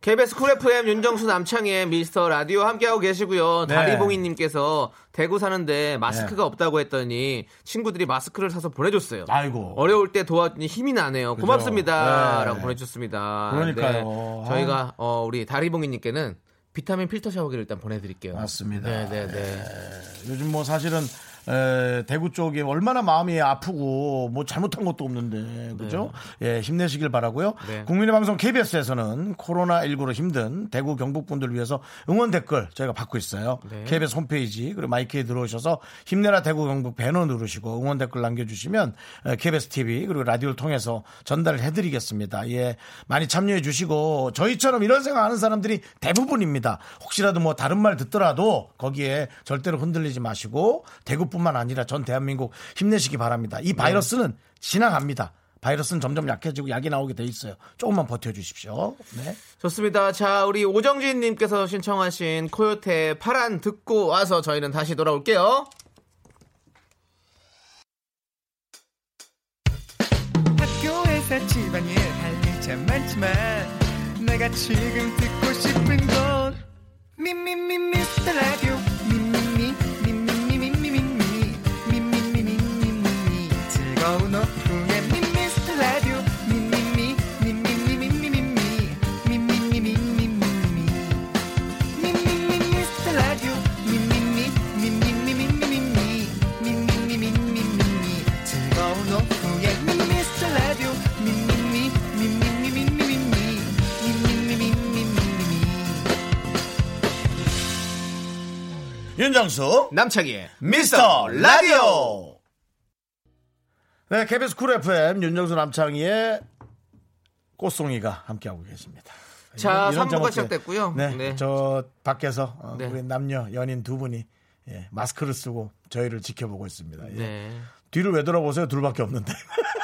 KBS 쿨 FM 윤정수 남창희의 미스터 라디오 함께하고 계시고요. 네. 다리봉이님께서 대구 사는데 마스크가 없다고 했더니 친구들이 마스크를 사서 보내줬어요. 아이고. 어려울 때 도와주니 힘이 나네요. 그죠. 고맙습니다. 네. 라고 보내주셨습니다. 그러니까요. 네. 저희가 어, 우리 다리봉이님께는 비타민 필터 샤워기를 일단 보내드릴게요. 맞습니다. 네네네. 요즘 뭐 사실은 에, 대구 쪽에 얼마나 마음이 아프고 뭐 잘못한 것도 없는데 그죠? 예, 힘내시길 바라고요. 네. 국민의 방송 KBS에서는 코로나 19로 힘든 대구 경북 분들 위해서 응원 댓글 저희가 받고 있어요. 네. KBS 홈페이지 그리고 마이크에 들어오셔서 힘내라 대구 경북 배너 누르시고 응원 댓글 남겨주시면 에, KBS TV 그리고 라디오를 통해서 전달을 해드리겠습니다. 예, 많이 참여해 주시고 저희처럼 이런 생각하는 사람들이 대부분입니다. 혹시라도 뭐 다른 말 듣더라도 거기에 절대로 흔들리지 마시고 대구 뿐만 아니라 전 대한민국 힘내시기 바랍니다. 이 바이러스는 지나갑니다. 바이러스는 점점 약해지고 약이 나오게 돼 있어요. 조금만 버텨주십시오. 네. 좋습니다. 자, 우리 오정진님께서 신청하신 코요태 파란 듣고 와서 저희는 다시 돌아올게요. 학교에서 집안일 할일참 많지만 내가 지금 듣고 싶은 건 미미미 미스터 라디오 즐거운 오후에 미스터 라디오 미미미 미미미 미미 미 미미미 미미미 미미미 미스터 라디오 미미미 미미미 미미미 미미미 미미미 즐거운 오후에 미스터 라디오 미미미 미미미 미미미 미미미 미미미 윤정수 남창희의 미스터 라디오. 네, KBS 쿨 FM 윤정수 남창희의 꽃송이가 함께하고 계십니다. 자, 이런 3부가 제목에, 시작됐고요. 네, 네. 저 밖에서 어, 네. 우리 남녀 연인 두 분이 예, 마스크를 쓰고 저희를 지켜보고 있습니다. 예. 네. 뒤를 왜 돌아보세요? 둘밖에 없는데.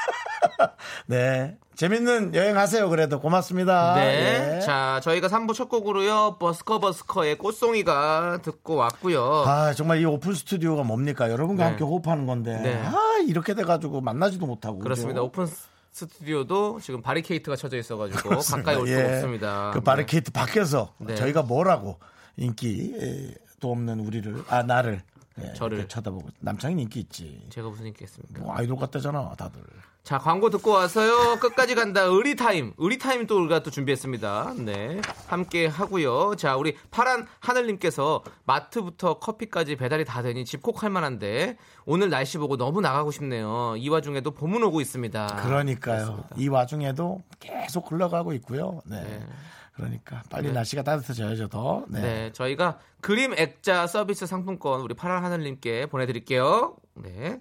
네, 재밌는 여행 하세요. 그래도 고맙습니다. 네. 예. 자, 저희가 3부 첫 곡으로요. 버스커 버스커의 꽃송이가 듣고 왔고요. 아 정말 이 오픈 스튜디오가 뭡니까? 여러분과 네. 함께 호흡하는 건데 네. 아 이렇게 돼 가지고 만나지도 못하고 그렇습니다. 그죠? 오픈 스튜디오도 지금 바리케이트가 쳐져 있어 가지고 그렇습니다. 가까이 올 수가 예. 없습니다. 그 바리케이트 밖에서 네. 저희가 뭐라고 인기도 없는 우리를 아 나를 예, 저를. 쳐다보고 남창인 인기 있지. 네. 제가 무슨 있겠습니까? 뭐 아이돌 같다잖아 다들. 자, 광고 듣고 와서요. 끝까지 간다. 의리타임. 의리타임 또 우리가 또 준비했습니다. 네. 함께 하고요. 자, 우리 파란 하늘님께서 마트부터 커피까지 배달이 다 되니 집콕할 만한데 오늘 날씨 보고 너무 나가고 싶네요. 이 와중에도 봄은 오고 있습니다. 그러니까요. 아, 그렇습니다. 이 와중에도 계속 흘러가고 있고요. 네. 네. 그러니까 빨리 날씨가 따뜻해져야죠 더. 네. 네, 저희가 그림 액자 서비스 상품권 우리 파란 하늘님께 보내드릴게요. 네.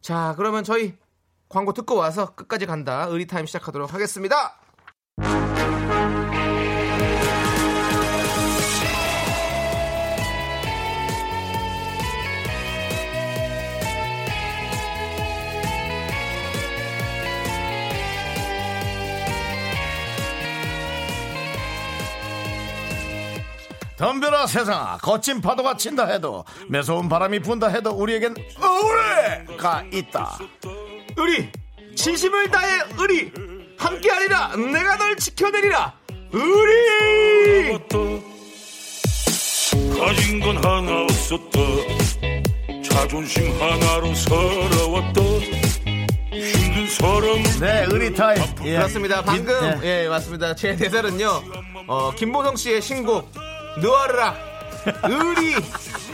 자, 그러면 저희 광고 듣고 와서 끝까지 간다. 의리타임 시작하도록 하겠습니다. 덤벼라 세상아 거친 파도가 친다 해도 매서운 바람이 분다 해도 우리에겐 의뢰가 있다. 의리! 진심을 다해 의리! 함께하리라! 내가 널 지켜내리라! 의리! 가진 건 하나 없었다 자존심 하나로 살아왔다 힘든 사람을 네 의리 타임. 예. 그렇습니다. 방금 이- 예 맞습니다. 제 대사는요. 어 김보성 씨의 신곡 느와르라 의리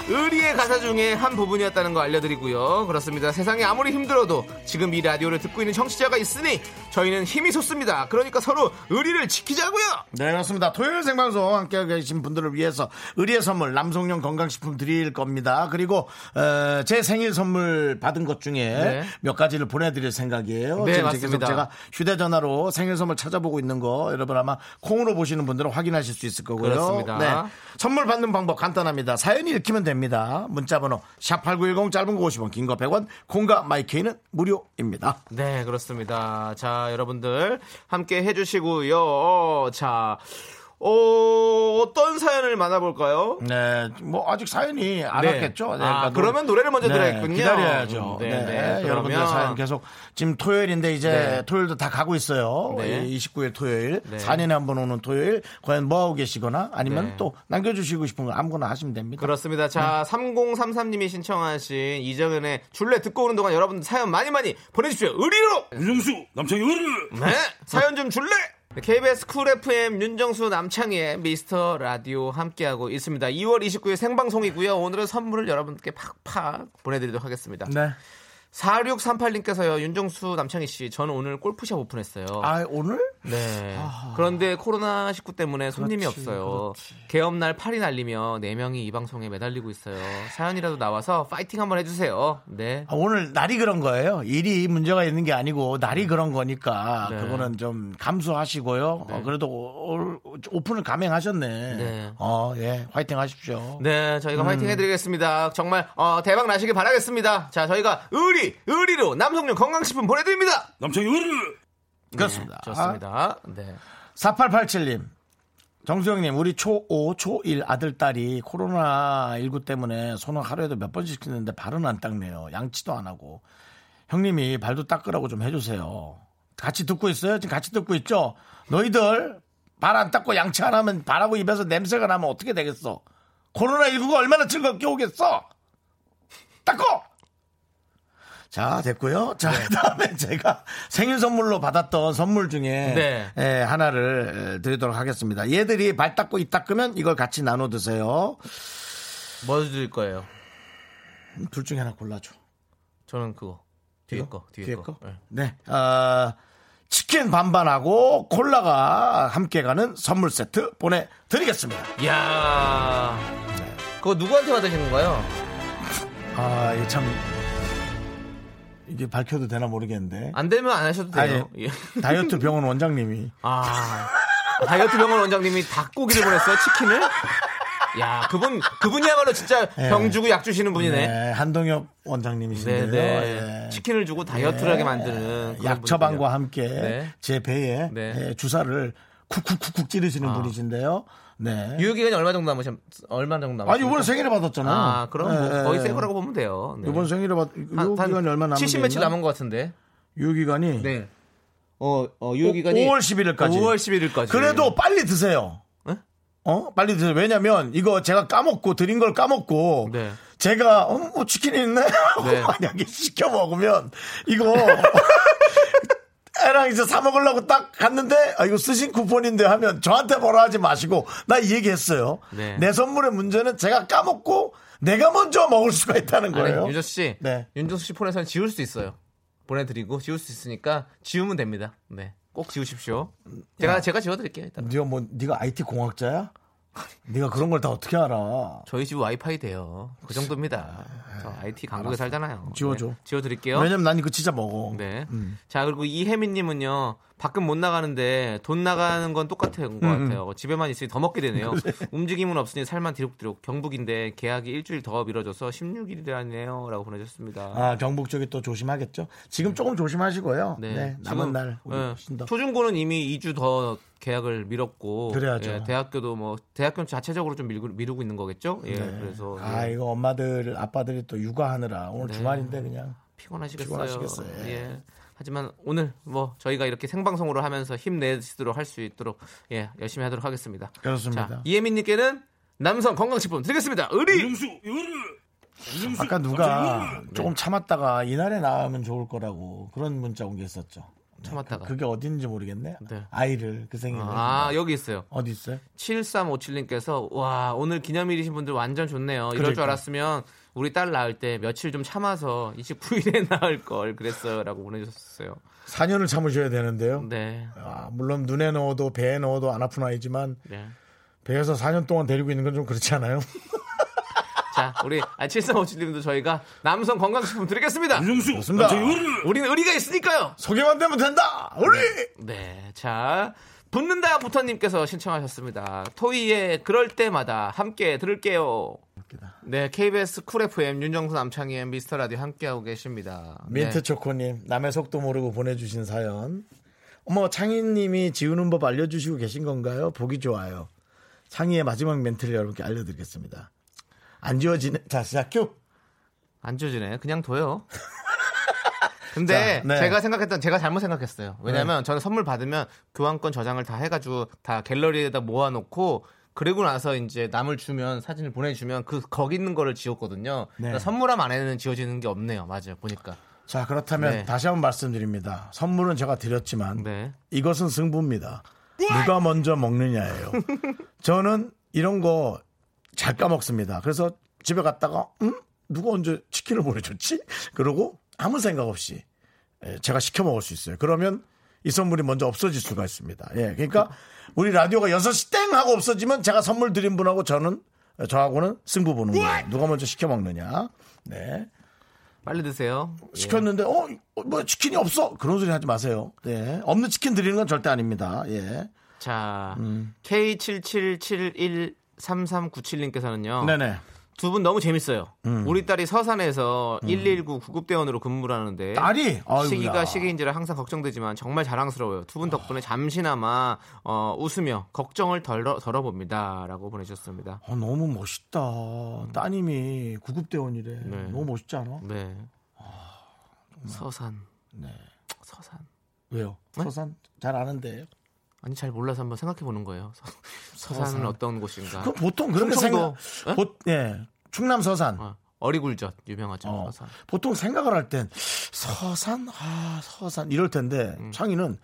의리의 가사 중에 한 부분이었다는 거 알려드리고요. 그렇습니다. 세상이 아무리 힘들어도 지금 이 라디오를 듣고 있는 청취자가 있으니 저희는 힘이 솟습니다. 그러니까 서로 의리를 지키자고요. 네 그렇습니다. 토요일 생방송 함께 계신 분들을 위해서 의리의 선물 남성용 건강식품 드릴 겁니다. 그리고 어, 제 생일 선물 받은 것 중에 네. 몇 가지를 보내드릴 생각이에요. 네, 지금 맞습니다. 제가 휴대전화로 생일 선물 찾아보고 있는 거 여러분 아마 콩으로 보시는 분들은 확인하실 수 있을 거고요. 그렇습니다. 네. 선물 받는 방법 간단합니다. 사연이 읽히면 됩니다. 문자번호 샵8910 짧은 거 50원 긴 거 100원 콩과 마이케이는 무료입니다. 네, 그렇습니다. 자, 여러분들 함께 해주시고요. 자, 어, 어떤 사연을 만나볼까요? 네, 뭐 아직 사연이 안 네. 왔겠죠. 네, 아, 그러면 노래를 먼저 들어야겠군요. 기다려야죠. 음, 네, 네, 네. 여러분들 사연 계속 지금 토요일인데 이제 네. 토요일도 다 가고 있어요. 네. 29일 토요일, 네. 4년에 한 번 오는 토요일, 과연 뭐 하고 계시거나 아니면 네. 또 남겨주시고 싶은 거 아무거나 하시면 됩니다. 그렇습니다. 자, 3033님이 신청하신 이정현의 줄래 듣고 오는 동안 여러분들 사연 많이 많이 보내주십시오. 의리로! 윤정수 남창희 의리 네, 사연 좀 줄래? 네, KBS 쿨 FM 윤정수 남창희의 미스터 라디오 함께하고 있습니다. 2월 29일 생방송이고요. 오늘은 선물을 여러분께 팍팍 보내드리도록 하겠습니다. 네. 4638님께서요, 윤정수 남창희 씨, 저는 오늘 골프샵 오픈했어요. 아 오늘? 네. 그런데 코로나19 때문에 손님이 그렇지, 없어요. 개업날 팔이 날리며 4명이 이 방송에 매달리고 있어요. 사연이라도 나와서 파이팅 한번 해주세요. 네. 아, 오늘 날이 그런 거예요. 일이 문제가 있는 게 아니고 날이 그런 거니까 네. 그거는 좀 감수하시고요. 어, 그래도 오, 오픈을 감행하셨네. 네. 어, 예, 화이팅 하십시오. 네, 저희가 음. 파이팅 해드리겠습니다. 정말 어, 대박 나시길 바라겠습니다. 자, 저희가 의리, 의리로 남성용 건강식품 보내드립니다. 남창희 의리 그렇습니다. 네, 좋습니다. 네. 4887님. 정수영님, 우리 초5, 초1 아들, 딸이 코로나19 때문에 손을 하루에도 몇 번씩 씻는데 발은 안 닦네요. 양치도 안 하고. 형님이 발도 닦으라고 좀 해주세요. 같이 듣고 있어요? 지금 같이 듣고 있죠? 너희들 발 안 닦고 양치 안 하면 발하고 입에서 냄새가 나면 어떻게 되겠어? 코로나19가 얼마나 즐겁게 오겠어? 닦고! 자, 됐고요. 자, 네. 그다음에 제가 생일 선물로 받았던 선물 중에 네. 예, 하나를 에, 드리도록 하겠습니다. 얘들이 발 닦고 입 닦으면 이걸 같이 나눠 드세요. 뭐 드릴 거예요? 둘 중에 하나 골라줘. 저는 그거. 뒤에 거, 뒤에, 거. 네. 네. 어, 치킨 반반하고 콜라가 함께 가는 선물 세트 보내드리겠습니다. 이야. 그거 누구한테 받으시는 거예요? 아, 이게 참 이게 밝혀도 되나 모르겠는데. 안 되면 안 하셔도 돼요. 아니, 예. 다이어트 병원 원장님이 아. 다이어트 병원 원장님이 닭고기를 보냈어요, 치킨을? 야, 그분, 그분이야말로 진짜 병 주고 약 주시는 분이네. 네, 한동엽 네, 원장님이신데요. 네. 예. 치킨을 주고 다이어트를 하게 만드는. 약 처방과. 함께 네. 제 배에 네. 예, 주사를 쿡쿡쿡쿡 찌르시는 아. 분이신데요. 네. 유효기간이 얼마 정도 남으셨, 얼마 정도 남으셨 아니 이번에 생일에 받았잖아요. 아, 그럼 뭐 예, 거의 예. 새 거라고 보면 돼요. 네. 이번 생일에 받 한- 유효 한 기간이 얼마 남은 70 며칠 남은 것 같은데. 유효 기간이 네. 어, 어, 유효 기간이 5월 11일까지. 5월 11일까지. 그래도 빨리 드세요. 네? 어? 빨리 드세요. 왜냐면 이거 제가 까먹고 드린 걸 까먹고 네. 제가 어, 뭐 치킨이 있네. 네. 만약에 시켜 먹으면 이거 애랑 이제 사 먹으려고 딱 갔는데 아 이거 쓰신 쿠폰인데 하면 저한테 뭐라 하지 마시고 나 이 얘기했어요. 네. 내 선물의 문제는 제가 까먹고 내가 먼저 먹을 수가 있다는 거예요. 아니, 윤정수 씨. 네. 윤정수 씨 폰에서는 지울 수 있어요. 보내드리고 지울 수 있으니까 지우면 됩니다. 네. 꼭 지우십시오. 제가 제가 지워드릴게요. 일단. 네가 뭐 네가 IT 공학자야? 네가 그런 걸 다 어떻게 알아? 저희 집 와이파이 돼요. 그 정도입니다. 저 IT 강국에 살잖아요. 지워줘. 네, 지워드릴게요. 왜냐면 난 이거 진짜 먹어. 네. 음. 자 그리고 이혜민님은요 밖은 못 나가는데 돈 나가는 건 똑같은 것 음. 같아요. 집에만 있으니 더 먹게 되네요. 움직임은 없으니 살만 디룩디룩. 경북인데 계약이 일주일 더 미뤄져서 16일이라네요.라고 보내셨습니다. 아 경북 쪽이 또 조심하겠죠. 지금 조금 조심하시고요. 네. 네, 남은 날 예, 더. 초중고는 이미 2주 더 계약을 미뤘고 그래야죠. 예, 대학교도 뭐 대학교 는 자체적으로 좀 밀고, 미루고 있는 거겠죠. 예, 그래서 아 예, 이거 엄마들 아빠들이 또 육아하느라 오늘 네. 주말인데 그냥 피곤하시겠어요. 피곤하시겠어요. 예. 예. 하지만 오늘 뭐 저희가 이렇게 생방송으로 하면서 힘내시도록 할 수 있도록 예 열심히 하도록 하겠습니다. 그렇습니다. 자 이혜민님께는 남성 건강식품 드리겠습니다. 의리 이거를 윤정수 아까 누가 조금 참았다가 이날에 나오면 좋을 거라고 그런 문자 온 게 있었죠. 참았다가 그 게 어딘지 모르겠네. 네. 아이를 그 생일에 아 여기 있어요. 어디 있어요? 7357님께서 와 오늘 기념일이신 분들 완전 좋네요. 이럴 줄 그러니까. 알았으면 우리 딸 낳을 때 며칠 좀 참아서 29일에 낳을 걸 그랬어요라고 보내주셨어요. 4년을 참으셔야 되는데요. 네, 아, 물론 눈에 넣어도 배에 넣어도 안 아픈 아이지만 네. 배에서 4년 동안 데리고 있는 건 좀 그렇지 않아요? 자 우리 아, 7357님도 저희가 남성 건강식품 드리겠습니다. 윤정수 좋습니다. 저 이거를 우리는 의리가 있으니까요. 소개만 되면 된다. 우리 네, 자 붙는다 부터님께서 신청하셨습니다. 토이의 그럴 때마다 함께 들을게요. 네, KBS 쿨 FM 윤정수 남창희의 미스터 라디오 함께하고 계십니다. 민트 네. 초코님 남의 속도 모르고 보내주신 사연. 어머 창희님이 지우는 법 알려주시고 계신 건가요? 보기 좋아요. 창희의 마지막 멘트를 여러분께 알려드리겠습니다. 안 지워지네. 자 시작 큐. 안 지워지네. 그냥 둬요. 근데 자, 네. 제가 생각했던 제가 잘못 생각했어요. 왜냐면 저는 선물 받으면 교환권 저장을 다 해가지고 다 갤러리에다 모아놓고 그리고 나서 이제 남을 주면 사진을 보내주면 그 거기 있는 거를 지웠거든요. 네. 그러니까 선물함 안에는 지워지는 게 없네요. 맞아요. 보니까. 자 그렇다면 네. 다시 한번 말씀드립니다. 선물은 제가 드렸지만 네. 이것은 승부입니다. 누가 먼저 먹느냐예요. 저는 이런 거 잘 까먹습니다. 그래서 집에 갔다가 음? 누가 언제 치킨을 보내줬지? 그러고 아무 생각 없이 예, 제가 시켜 먹을 수 있어요. 그러면 이 선물이 먼저 없어질 수가 있습니다. 예, 그러니까 우리 라디오가 6시 땡 하고 없어지면 제가 선물 드린 분하고 저는 저하고는 승부 보는 거예요. 누가 먼저 시켜 먹느냐. 네. 빨리 드세요. 예. 시켰는데 어, 뭐 치킨이 없어 그런 소리 하지 마세요. 예. 없는 치킨 드리는 건 절대 아닙니다. 예. 자, 음. K77713397님께서는요. 네네. 음. 두분 너무 재밌어요. 우리 딸이 서산에서 119 구급대원으로 근무를 하는데 딸이 아이고야. 시기가 시기인지라 항상 걱정되지만 정말 자랑스러워요. 두 분 덕분에 잠시나마 어, 웃으며 걱정을 덜어, 덜어봅니다라고 보내주셨습니다. 아, 너무 멋있다. 따님이 구급대원이래. 네. 너무 멋있지 않아? 네. 서산. 네. 서산. 왜요? 네? 서산 잘 아는데. 아니 잘 몰라서 한번 생각해 보는 거예요. 서, 서산은 서산. 어떤 곳인가? 그 보통 그렇게. 생각. 보, 예. 충남 서산. 어, 어리굴젓 유명하죠. 어, 서산. 보통 생각을 할 땐 서산 아 서산 이럴 텐데 음. 창희는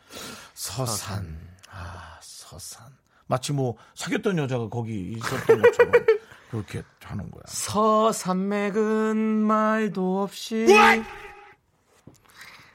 서산 아 서산 마치 뭐 사귀었던 여자가 거기 있었던 것처럼 그렇게 하는 거야. 서산맥은 말도 없이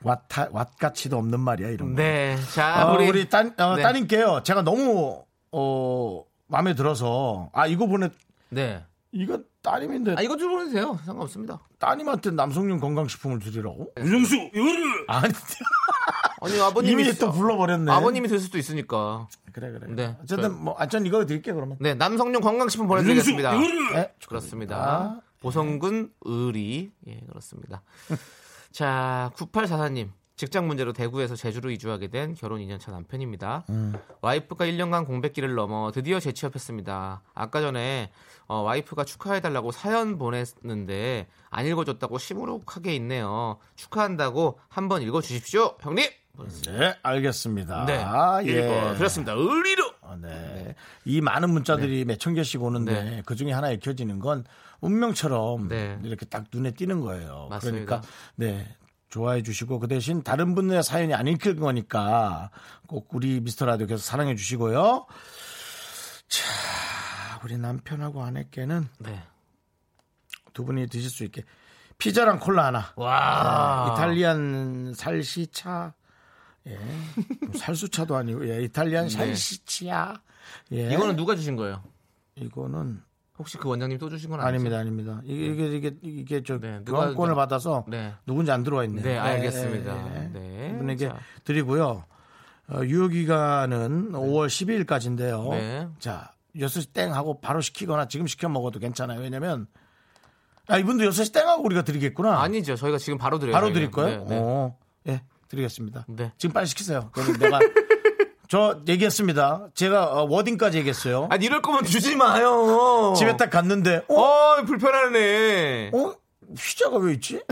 왓타, 왓가치도 없는 말이야 이런 거. 네. 자, 어, 우리, 우리, 따, 어, 네. 따님께요. 제가 너무 어 마음에 들어서 아 이거 보내 네. 이거 따님인데 아, 이것 좀 보내주세요. 상관없습니다. 따님한테 남성용 건강식품을 드리라고? 윤정수 이거를 아니 아니, 아버님이. 이미 또 불러버렸네. 아버님이 될 수도 있으니까. 그래 그래. 네. 어쨌든 저- 뭐 아, 전 이거 드릴게 그러면. 네, 남성용 건강식품 윤정수 보내드리겠습니다. 이거를 네, 그렇습니다. 보성군 의리. 예, 그렇습니다. 자, 9844님. 직장 문제로 대구에서 제주로 이주하게 된 결혼 2년차 남편입니다. 와이프가 1년간 공백기를 넘어 드디어 재취업했습니다. 아까 전에 어, 와이프가 축하해달라고 사연 보냈는데 안 읽어줬다고 시무룩하게 있네요. 축하한다고 한번 읽어주십시오, 형님. 네, 알겠습니다. 네, 아, 예. 읽어드렸습니다. 의리로. 어, 네. 이 많은 문자들이 몇천 개씩 오는데 네. 그 중에 하나 읽혀지는 건 운명처럼 네. 이렇게 딱 눈에 띄는 거예요. 맞습니다. 그러니까 네. 좋아해 주시고 그 대신 다른 분의 사연이 안 읽힐 거니까 꼭 우리 미스터 라디오 계속 사랑해 주시고요. 자, 우리 남편하고 아내께는 네. 두 분이 드실 수 있게 피자랑 콜라 하나. 와. 네, 이탈리안 살시차 예. 살수차도 아니고 예. 이탈리안 샬시치아. 예. 네. 이거는 누가 주신 거예요? 이거는 혹시 그 원장님 또 주신 건 아니죠? 아닙니다, 아닙니다. 이게 이게 이게, 이게 저 네, 누가 교환권을 이제- 받아서 네. 누군지 안 들어와 있네요. 네, 알겠습니다. 예, 예. 네. 이분에게 자. 드리고요. 어, 유효 기간은 5월 12일까지인데요. 네. 자, 6시 땡 하고 바로 시키거나 지금 시켜 먹어도 괜찮아요. 왜냐면 아, 이분도 6시 땡 하고 우리가 드리겠구나. 아니죠. 저희가 지금 바로 드려요. 바로. 드릴 거예요? 네, 네. 어. 예, 드리겠습니다. 네. 지금 빨리 시키세요. 그러면 내가 저 얘기했습니다. 제가 어, 워딩까지 얘기했어요. 아니 이럴 거면 주지 마요. 집에 딱 갔는데 어? 어 불편하네. 어? 휘자가 왜 있지?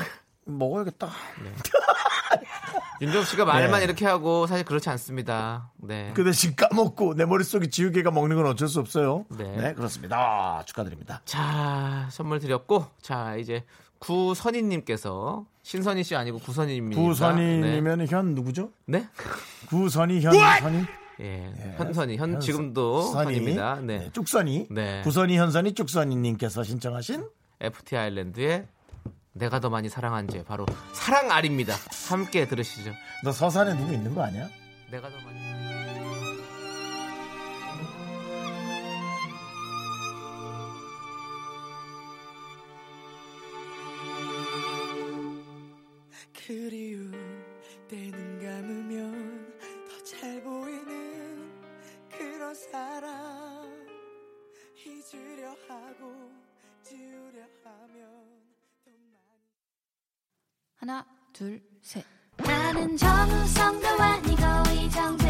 먹어야겠다. 윤정 씨가 말만 네. 이렇게 하고 사실 그렇지 않습니다. 네. 그 대신 까먹고 내 머릿속에 지우개가 먹는 건 어쩔 수 없어요. 네. 네, 그렇습니다. 축하드립니다. 자 선물 드렸고 자 이제 구선희님께서 신선희 씨 아니고 구선희입니다. 구선이면 현 누구죠? 네. 네? 구선이 현 선이 예. 현선희 현현 지금도 선이. 선입니다. 네. 네, 쭉선이 네. 구선이 현선이 쭉선이님께서 신청하신 FT 아일랜드의 내가 더 많이 사랑한 죄 바로 사랑 알입니다. 함께 들으시죠. 너 서산에 누구 있는 거 아니야? 내가 더 많이 그리운 때는 감으면 더 잘 보이는 그런 사람 잊으려 하고 지우려 하면 더 많이. 하나, 둘, 셋. 나는 정우성도 아니고 이정재도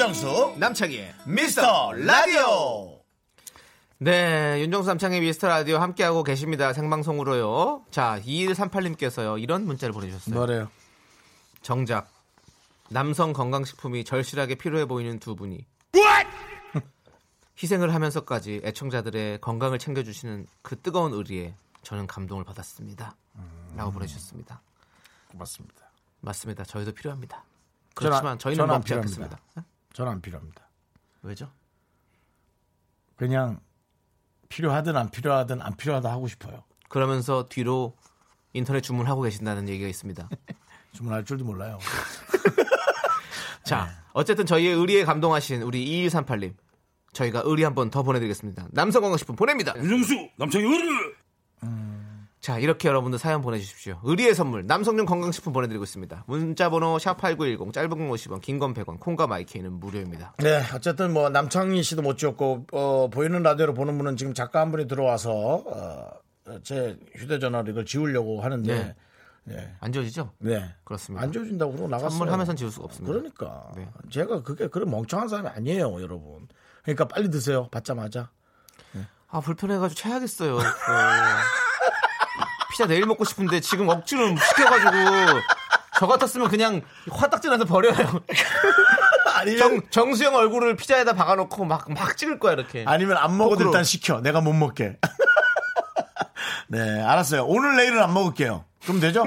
윤정수 남창희의 미스터 라디오. 네, 윤정수 남창의 미스터 라디오 함께하고 계십니다. 생방송으로요. 자, 2138님께서요. 이런 문자를 보내주셨어요. 뭐래요? 정작 남성 건강식품이 절실하게 필요해 보이는 두 분이 희생을 하면서까지 애청자들의 건강을 챙겨주시는 그 뜨거운 의리에 저는 감동을 받았습니다. 라고 보내주셨습니다. 고맙습니다. 맞습니다. 저희도 필요합니다. 그렇지만 안- 저희는 먹지. 않겠습니다. 네? 저는 안 필요합니다. 왜죠? 그냥 필요하든 안 필요하든 안 필요하다 하고 싶어요. 그러면서 뒤로 인터넷 주문하고 계신다는 얘기가 있습니다. 주문할 줄도 몰라요. 자, 네. 어쨌든 저희의 의리에 감동하신 우리 2138님. 저희가 의리 한 번 더 보내드리겠습니다. 남성 건강식품 보냅니다. 윤정수 남창희 으르 자, 이렇게 여러분들 사연 보내주십시오. 의리의 선물, 남성용 건강식품 보내드리고 있습니다. 문자번호 샵8910, 짧은 건 50원, 긴 건 100원, 콩과 마이케이는 무료입니다. 네, 어쨌든 뭐 남창희 씨도 못 지었고 어, 보이는 라디오로 보는 분은 지금 작가 한 분이 들어와서 어, 제 휴대전화로 이걸 지우려고 하는데 네. 네. 안 지워지죠? 네. 그렇습니다. 안 지워진다고 그러고 나갔어요. 선물하면서 지울 수가 없습니다. 그러니까 네. 제가 그게 그런 멍청한 사람이 아니에요, 여러분. 그러니까 빨리 드세요. 받자마자. 아, 불편해가지고 체하겠어요. 어. 피자 내일 먹고 싶은데 지금 억지로 시켜가지고 저 같았으면 그냥 화딱지나서 버려요. 아니면 정, 정수영 얼굴을 피자에다 박아놓고 막, 막 찍을 거야, 이렇게. 아니면 안 먹어도 포크로. 일단 시켜. 내가 못 먹게. 네, 알았어요. 오늘 내일은 안 먹을게요. 그럼 되죠?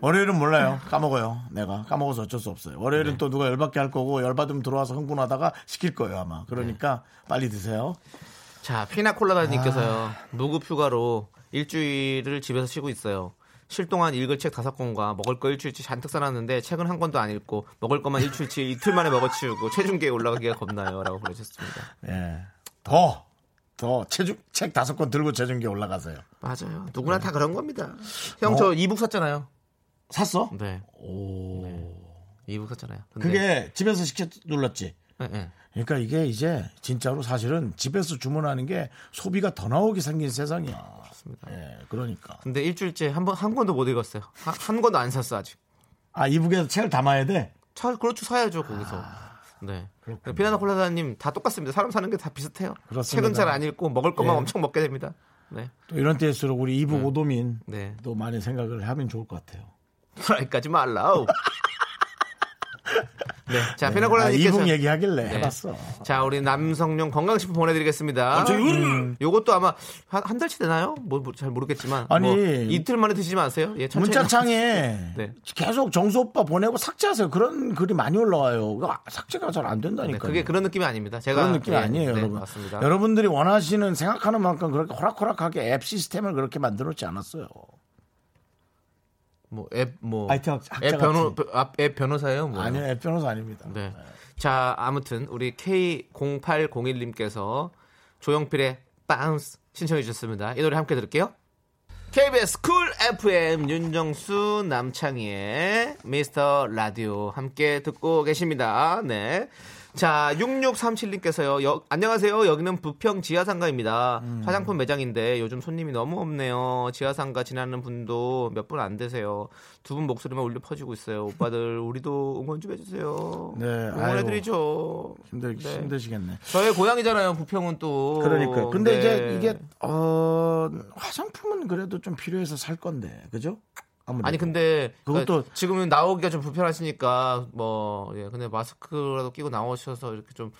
월요일은 몰라요. 까먹어요. 내가 까먹어서 어쩔 수 없어요. 네. 월요일은 또 누가 열받게 할 거고 열받으면 들어와서 흥분하다가 시킬 거예요 아마. 그러니까 네. 빨리 드세요. 자, 피나콜라다님께서요. 무급 휴가로 일주일을 집에서 쉬고 있어요. 쉴 동안 읽을 책 다섯 권과 먹을 거 일주일치 잔뜩 사놨는데 책은 한 권도 안 읽고 먹을 것만 일주일치 이틀 만에 먹어치우고 체중계에 올라가기가 겁나요. 라고 보내셨습니다. 예. 더, 더 체중 책 다섯 권 들고 체중계 올라가세요. 맞아요. 누구나 다 그런 겁니다. 형, 저 이북 샀잖아요. 샀어? 네. 오. 이북 샀잖아요. 근데, 그게 집에서 시켜 눌렀지. 네, 네. 그러니까 이게 이제 진짜로 사실은 집에서 주문하는 게 소비가 더 나오게 생긴 세상이야. 그렇습니다. 예, 그러니까. 근데 일주일째 한 번, 한 권도 못 읽었어요. 한, 한 권도 안 샀어, 아직. 아, 이북에서 책을 담아야 돼? 차, 그렇죠. 사야죠, 거기서. 네. 피나나 콜라다님 다 똑같습니다. 사람 사는 게 다 비슷해요. 그렇습니다. 책은 잘 안 읽고 먹을 것만 예. 엄청 먹게 됩니다. 네. 또 이런 때일수록 우리 이북 오도민 네. 또 많이 생각을 하면 좋을 것 같아요. 후라이까지 말라우. 네. 자, 아, 페나콜라님께서 이북 얘기하길래 네. 해봤어. 자, 우리 남성용 건강식품 보내드리겠습니다. 음, 요것도 아마 한, 한 달치 되나요? 뭐잘 모르겠지만. 아니, 뭐 이틀 만에 드시지 마세요. 예, 문자창에 네. 계속 정수 오빠 보내고 삭제하세요. 그런 글이 많이 올라와요. 그거 삭제가 잘안 네, 된다니까. 그게 그런 느낌이 아닙니다. 제가 그런 느낌이 예, 아니에요, 네, 여러분. 맞습니다. 여러분들이 원하시는 생각하는 만큼 그렇게 호락호락하게 앱 시스템을 그렇게 만들었지 않았어요. 뭐앱뭐 IT 학- 앱 변호 같은. 아, 앱 변호사예요? 뭐. 아니요, 앱 변호사 아닙니다. 네. 자, 아무튼 우리 K0801님께서 조용필의 Bounce 신청해 주셨습니다. 이 노래 함께 들을게요. KBS 쿨 FM 윤정수 남창희의 미스터 라디오 함께 듣고 계십니다. 네. 자, 6637님께서요. 여- 안녕하세요. 여기는 부평 지하상가입니다. 화장품 매장인데 요즘 손님이 너무 없네요. 지하상가 지나는 분도 몇 분 안 되세요. 두 분 목소리만 울려 퍼지고 있어요. 오빠들, 우리도 응원 좀 해주세요. 네, 응원해드리죠. 힘들, 네. 힘드시겠네. 저의 고향이잖아요. 부평은 또. 그러니까. 근데 네. 이제 이게, 어, 화장품은 그래도 좀 필요해서 살 건데. 그죠? 아무래도. 아니 근데 그것도- 그러니까 지금은 나오기가 좀 불편하시니까 뭐 예, 근데 마스크라도 끼고 나오셔서 이렇게 좀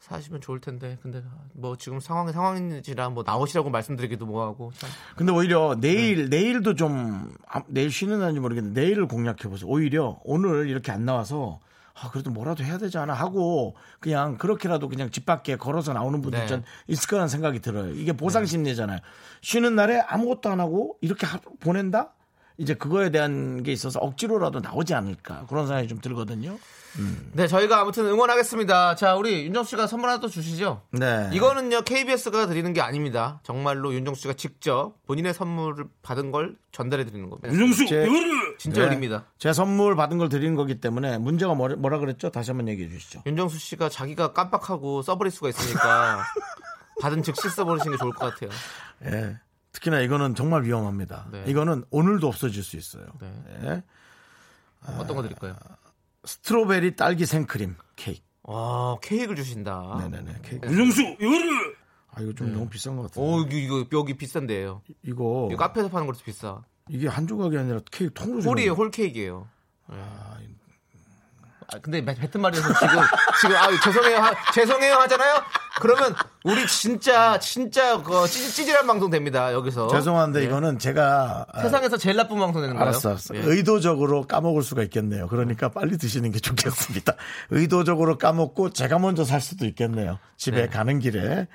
사시면 좋을 텐데 근데 뭐 지금 상황이 상황인지라 뭐 나오시라고 말씀드리기도 뭐하고 참. 근데 오히려 내일 네. 내일도 좀 아, 내일 쉬는 날인지 모르겠는데 내일을 공략해 보세요. 오히려 오늘 이렇게 안 나와서 아 그래도 뭐라도 해야 되지 않아 하고 그냥 그렇게라도 그냥 집 밖에 걸어서 나오는 분들 네. 전 있을 거라는 생각이 들어요. 이게 보상 심리잖아요. 쉬는 날에 아무것도 안 하고 이렇게 하- 보낸다? 이제 그거에 대한 게 있어서 억지로라도 나오지 않을까 그런 생각이 좀 들거든요. 네 저희가 아무튼 응원하겠습니다. 자 우리 윤정수 씨가 선물 하나 또 주시죠. 네. 이거는요 KBS가 드리는 게 아닙니다. 정말로 윤정수 씨가 직접 본인의 선물을 받은 걸 전달해 드리는 겁니다. 윤정수 제- 진짜 네. 열립니다. 제 선물 받은 걸 드리는 거기 때문에 문제가 뭐라, 뭐라 그랬죠? 다시 한번 얘기해 주시죠. 윤정수 씨가 자기가 깜빡하고 써버릴 수가 있으니까 받은 즉시 써버리시는 게 좋을 것 같아요. 예. 특히나 이거는 정말 위험합니다. 네. 이거는 오늘도 없어질 수 있어요. 네. 예. 어떤 거 드릴까요? 스트로베리 딸기 생크림 케이크. 와 케이크를 주신다. 네네네. 케이크. 윤정수 이거를 아 이거 좀 너무 비싼 것 같아요. 오 이거, 이거 여기 비싼데요. 이거 이거 카페에서 파는 것도 비싸. 이게 한 조각이 아니라 케이크 통으로 홀이에요. 홀 케이크예요. 아, 근데 뱉- 뱉은 말에서 지금 지금 아 죄송해요 하, 죄송해요 하잖아요. 그러면 우리 진짜 진짜 그 찌, 찌질한 방송 됩니다 여기서. 죄송한데 예. 이거는 제가 아, 세상에서 제일 나쁜 방송 되는 거예요. 알았어, 알았어. 예. 의도적으로 까먹을 수가 있겠네요. 그러니까 빨리 드시는 게 좋겠습니다. 의도적으로 까먹고 제가 먼저 살 수도 있겠네요. 집에 네. 가는 길에.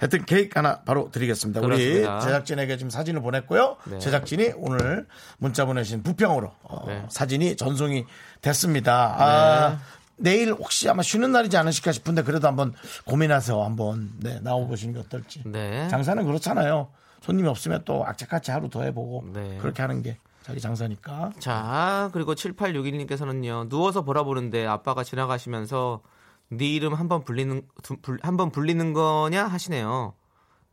하여튼 케이크 하나 바로 드리겠습니다. 그렇습니다. 우리 제작진에게 지금 사진을 보냈고요. 네. 제작진이 오늘 문자 보내신 부평으로 어, 네. 사진이 전송이 됐습니다. 아, 내일 혹시 아마 쉬는 날이지 않으실까 싶은데 그래도 한번 고민해서 한번 네, 나와보시는 게 어떨지. 네. 장사는 그렇잖아요. 손님이 없으면 또 악착같이 하루 더 해보고 네. 그렇게 하는 게 자기 장사니까. 자 그리고 7861님께서는요 누워서 보라보는데 아빠가 지나가시면서 네 이름 한번 불리는 한번 불리는 거냐 하시네요.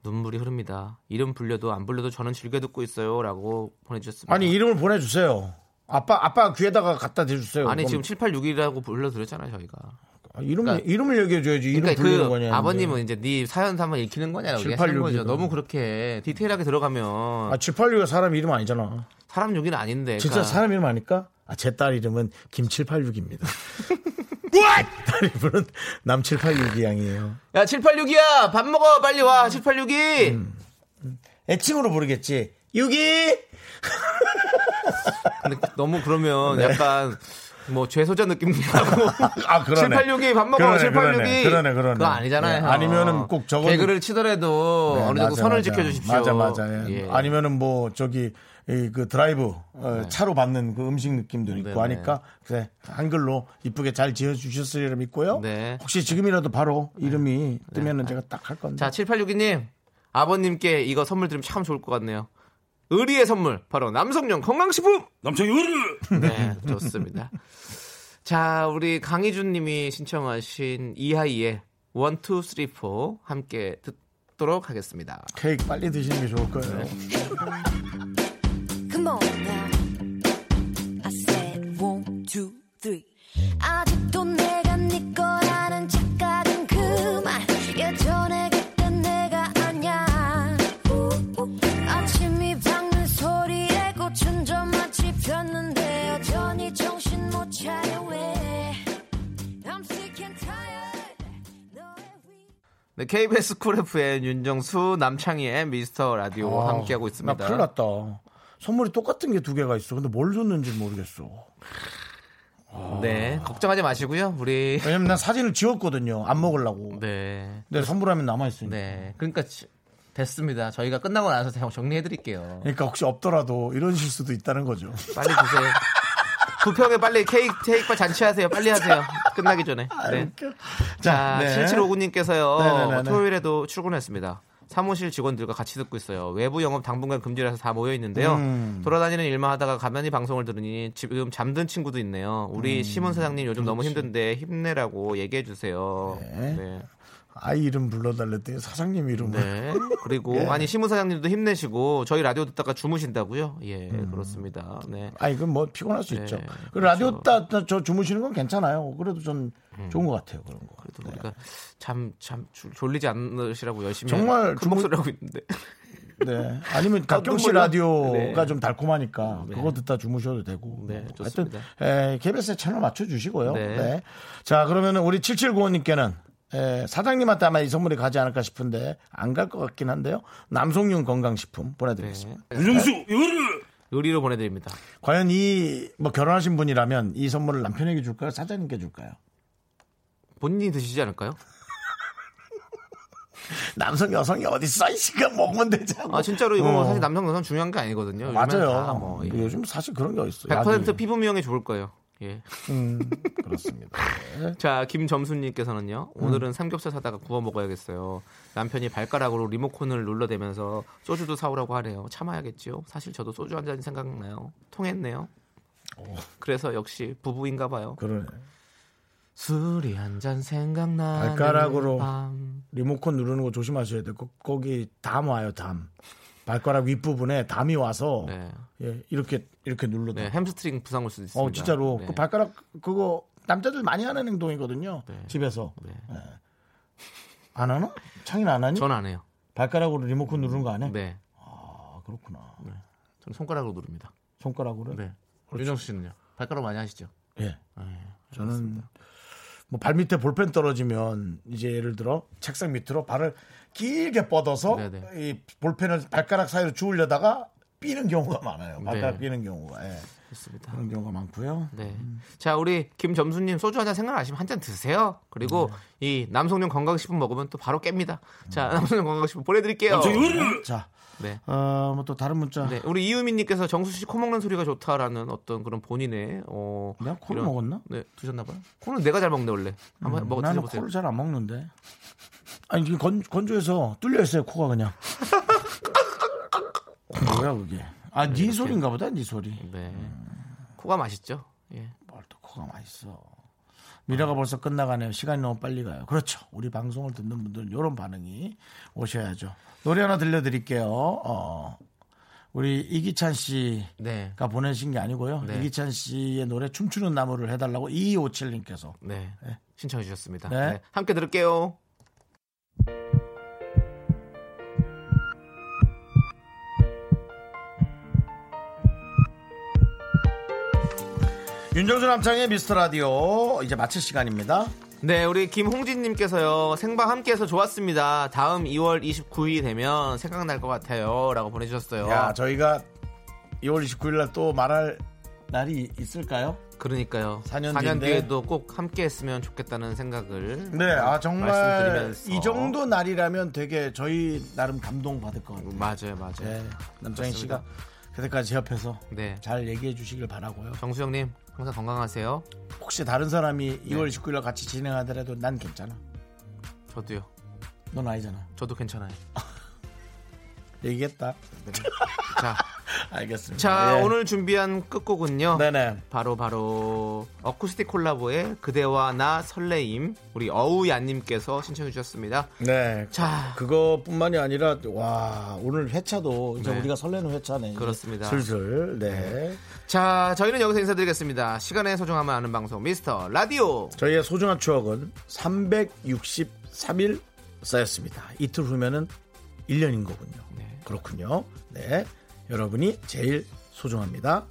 눈물이 흐릅니다. 이름 불려도 안 불려도 저는 즐겨 듣고 있어요라고 보내주셨습니다. 아니 이름을 보내주세요. 아빠 아빠 귀에다가 갖다 대주세요. 아니 그럼- 지금 7861이라고 불러드렸잖아요 저희가. 아, 이름 그러니까- 이름을 얘기해 줘야지. 이름 그러니까 그 거냐. 아버님은 이제 네 사연 한번 읽히는 거냐라고 7, 얘기하는 8, 6 거죠. 너무 그렇게 디테일하게 들어가면 아 786가 사람 이름 아니잖아. 사람 욕이는 아닌데. 진짜 그러니까 사람 이름 아닐까? 아, 제 딸 이름은 김786입니다. 딸 이름은 남786이 양이에요. 야 786이야 밥 먹어 빨리 와 786이. 음. 애칭으로 부르겠지. 유기! 근데 너무 그러면 약간 뭐 죄소자 느낌도 나고. 아, 그러네. 786이 밥 먹어 그러네, 786이. 그러네, 그러네, 그러네. 그거 아니잖아요. 네, 아니면은 꼭 적어도- 개그를 치더라도 네, 어느 정도 맞아, 선을 맞아. 지켜주십시오. 맞아, 맞아. 예. 예. 아니면은 뭐 저기 이그 드라이브 어, 차로 받는 그 음식 느낌도 있고 네. 네네. 하니까 그래 한글로 이쁘게 잘 지어 주셨으리라 믿고요. 네. 혹시 지금이라도 바로 이름이 뜨면은 제가 딱 할 건데. 자 7862님 아버님께 이거 선물 드리면 참 좋을 것 같네요. 의리의 선물 바로 남성용 건강식품. 이거를 네, 좋습니다. 자, 우리 강희준 님이 신청하신 이하이의 1, 2, 3, 4 함께 듣도록 하겠습니다. 케이크 빨리 드시는 게 좋을 거예요. Come on now. I said. 아직도 내가 네 거라 네, KBS 쿨 FM 윤정수 남창희의 미스터 라디오 아, 함께하고 있습니다. 나 큰일 났다. 선물이 똑같은 게 두 개가 있어. 근데 뭘 줬는지 모르겠어. 네, 걱정하지 마시고요. 우리 왜냐면 난 사진을 지웠거든요. 안 먹으려고. 네. 근데 선물하면 남아 있으니까. 네. 그러니까 지- 됐습니다. 저희가 끝나고 나서 제가 정리해 드릴게요. 그러니까 혹시 없더라도 이런 실수도 있다는 거죠. 빨리 드세요. 부평에 빨리 케이크 케이크바 잔치하세요. 빨리 하세요. 끝나기 전에. 네. 자, 네. 7759님께서요. 네네네네. 토요일에도 출근했습니다. 사무실 직원들과 같이 듣고 있어요. 외부 영업 당분간 금지라서 다 모여 있는데요. 음. 돌아다니는 일만 하다가 가만히 방송을 들으니 지금 잠든 친구도 있네요. 음. 우리 심은 사장님 요즘 너무 힘든데 힘내라고 얘기해 주세요. 네. 네. 아이 이름 불러달랬더니 사장님 이름을. 네. 그리고 예. 아니 심은 사장님도 힘내시고 저희 라디오 듣다가 주무신다고요? 예, 음. 그렇습니다. 네. 아, 이건 뭐 피곤할 수 네, 있죠. 그렇죠. 음. 그 라디오 따, 따- 저 주무시는 건 괜찮아요. 그래도 전 좋은 것 같아요. 그런 거. 그래도 우리가 참, 참 졸- 졸리지 않으시라고 열심히 정말 큰 주무- 목소리로 하고 있는데. 네. 아니면 가끔씩 눈물로. 라디오가 네. 좀 달콤하니까 네. 그거 듣다 주무셔도 되고. 네, 뭐 좋습니다. 하여튼 에, KBS에 채널 맞춰 주시고요. 네. 네. 자, 그러면은 우리 7795님께는 사장님한테 아마 이 선물이 가지 않을까 싶은데 안 갈 것 같긴 한데요. 남성용 건강식품 보내드리겠습니다. 네. 윤정수 요를 의리로 보내드립니다. 과연 이 뭐 결혼하신 분이라면 이 선물을 남편에게 줄까요? 사장님께 줄까요? 본인이 드시지 않을까요? 남성 여성이 어디 써 있으니까 먹으면 되잖아. 아 진짜로 이거 뭐 어. 사실 남성 여성 중요한 게 아니거든요. 맞아요. 뭐, 예. 요즘 사실 그런 게 있어요. 100% 피부 미용에 좋을 거예요. 예. 음, 그렇습니다. 네. 자, 김점수님께서는요. 오늘은 삼겹살 사다가 구워 먹어야겠어요. 남편이 발가락으로 리모컨을 눌러대면서 소주도 사오라고 하네요. 참아야겠지요. 사실 저도 소주 한 잔 생각나요. 통했네요. 그래서 역시 부부인가 봐요. 그러네. 술이 한 잔 생각나는 발가락으로. 밤. 리모컨 누르는 거 조심하셔야 돼요. 거, 거기 담 와요, 담. 발가락 윗부분에 담이 와서 네. 예, 이렇게 이렇게 눌러도. 네, 햄스트링 부상 올 수도 있습니다. 어, 진짜로 네. 그 발가락 그거 남자들 많이 하는 행동이거든요. 네. 집에서. 네. 안 하나? 창인 안 하니? 전 안 해요. 발가락으로 리모컨 누르는 거 안 해? 네. 아, 그렇구나. 저는 손가락으로 누릅니다. 손가락으로? 네. 윤정수 씨는요? 발가락 많이 하시죠? 예. 네. 저는 뭐 발 밑에 볼펜 떨어지면 이제 예를 들어 책상 밑으로 발을 길게 뻗어서 네네. 이 볼펜을 발가락 사이로 주우려다가 삐는 경우가 많아요. 발가락 네. 삐는 경우가. 예. 좋습니다. 그런 경우가 많고요. 네. 자, 우리 김점수님 소주 한 잔 생각나시면 한 잔 드세요. 그리고 이 남성용 건강식품 먹으면 또 바로 깹니다. 자, 남성용 건강식품 보내드릴게요. 자, 네. 어, 뭐 또 다른 문자. 네. 우리 이유민님께서 정수 씨 코 먹는 소리가 좋다라는 어떤 그런 본인의 어 내가 코를 이런- 먹었나? 네, 드셨나봐요. 코는 내가 잘 먹네 원래. 한번 음, 먹어 나는 드셔보세요. 코를 잘 안 먹는데. 아니 이게 건, 건조해서 뚫려 있어요 코가 그냥. 뭐야 그게? 아, 네 소리인가 보다, 네 소리. 네. 코가 맛있죠. 예. 뭘 또 코가 맛있어. 미라가 벌써 끝나가네요. 시간이 너무 빨리 가요. 그렇죠. 우리 방송을 듣는 분들은 이런 반응이 오셔야죠. 노래 하나 들려드릴게요. 어, 우리 이기찬 씨가 네. 보내신 게 아니고요. 네. 이기찬 씨의 노래 춤추는 나무를 해달라고 2257님께서. 네. 신청해 주셨습니다. 네. 네. 함께 들을게요. 윤정수 남창의 미스터 라디오 이제 마칠 시간입니다. 네, 우리 김홍진님께서요, 생방 함께 해서 좋았습니다. 다음 2월 29일이 되면 생각날 것 같아요. 라고 보내주셨어요. 야, 저희가 2월 29일 날 또 말할 날이 있을까요? 그러니까요. 4년 4년, 뒤인데. 뒤에도 꼭 함께 했으면 좋겠다는 생각을. 네, 아 정말 말씀드리면서. 이 정도 날이라면 되게 저희 나름 감동 받을 것 같아요. 맞아요, 맞아요. 네, 남창희. 씨가 그때까지 제 옆에서 네. 잘 얘기해 주시길 바라고요. 정수영님, 항상 건강하세요. 혹시 다른 사람이 네. 2월 29일 날 같이 진행하더라도 난 괜찮아. 저도요. 넌 아니잖아. 저도 괜찮아요. 얘기했다. 자, 알겠습니다. 자 예. 오늘 준비한 끝곡은요. 네네. 바로 바로 어쿠스틱 콜라보의 그대와 나 설레임 우리 어우야님께서 신청해 주셨습니다. 네. 자. 그것뿐만이 아니라 와 오늘 회차도 이제 네. 우리가 설레는 회차네. 그렇습니다. 슬슬. 네. 자 저희는 여기서 인사드리겠습니다. 시간의 소중함을 아는 방송 미스터 라디오. 저희의 소중한 추억은 363일 쌓였습니다. 이틀 후면은 1년인 거군요. 네. 그렇군요. 네. 여러분이 제일 소중합니다.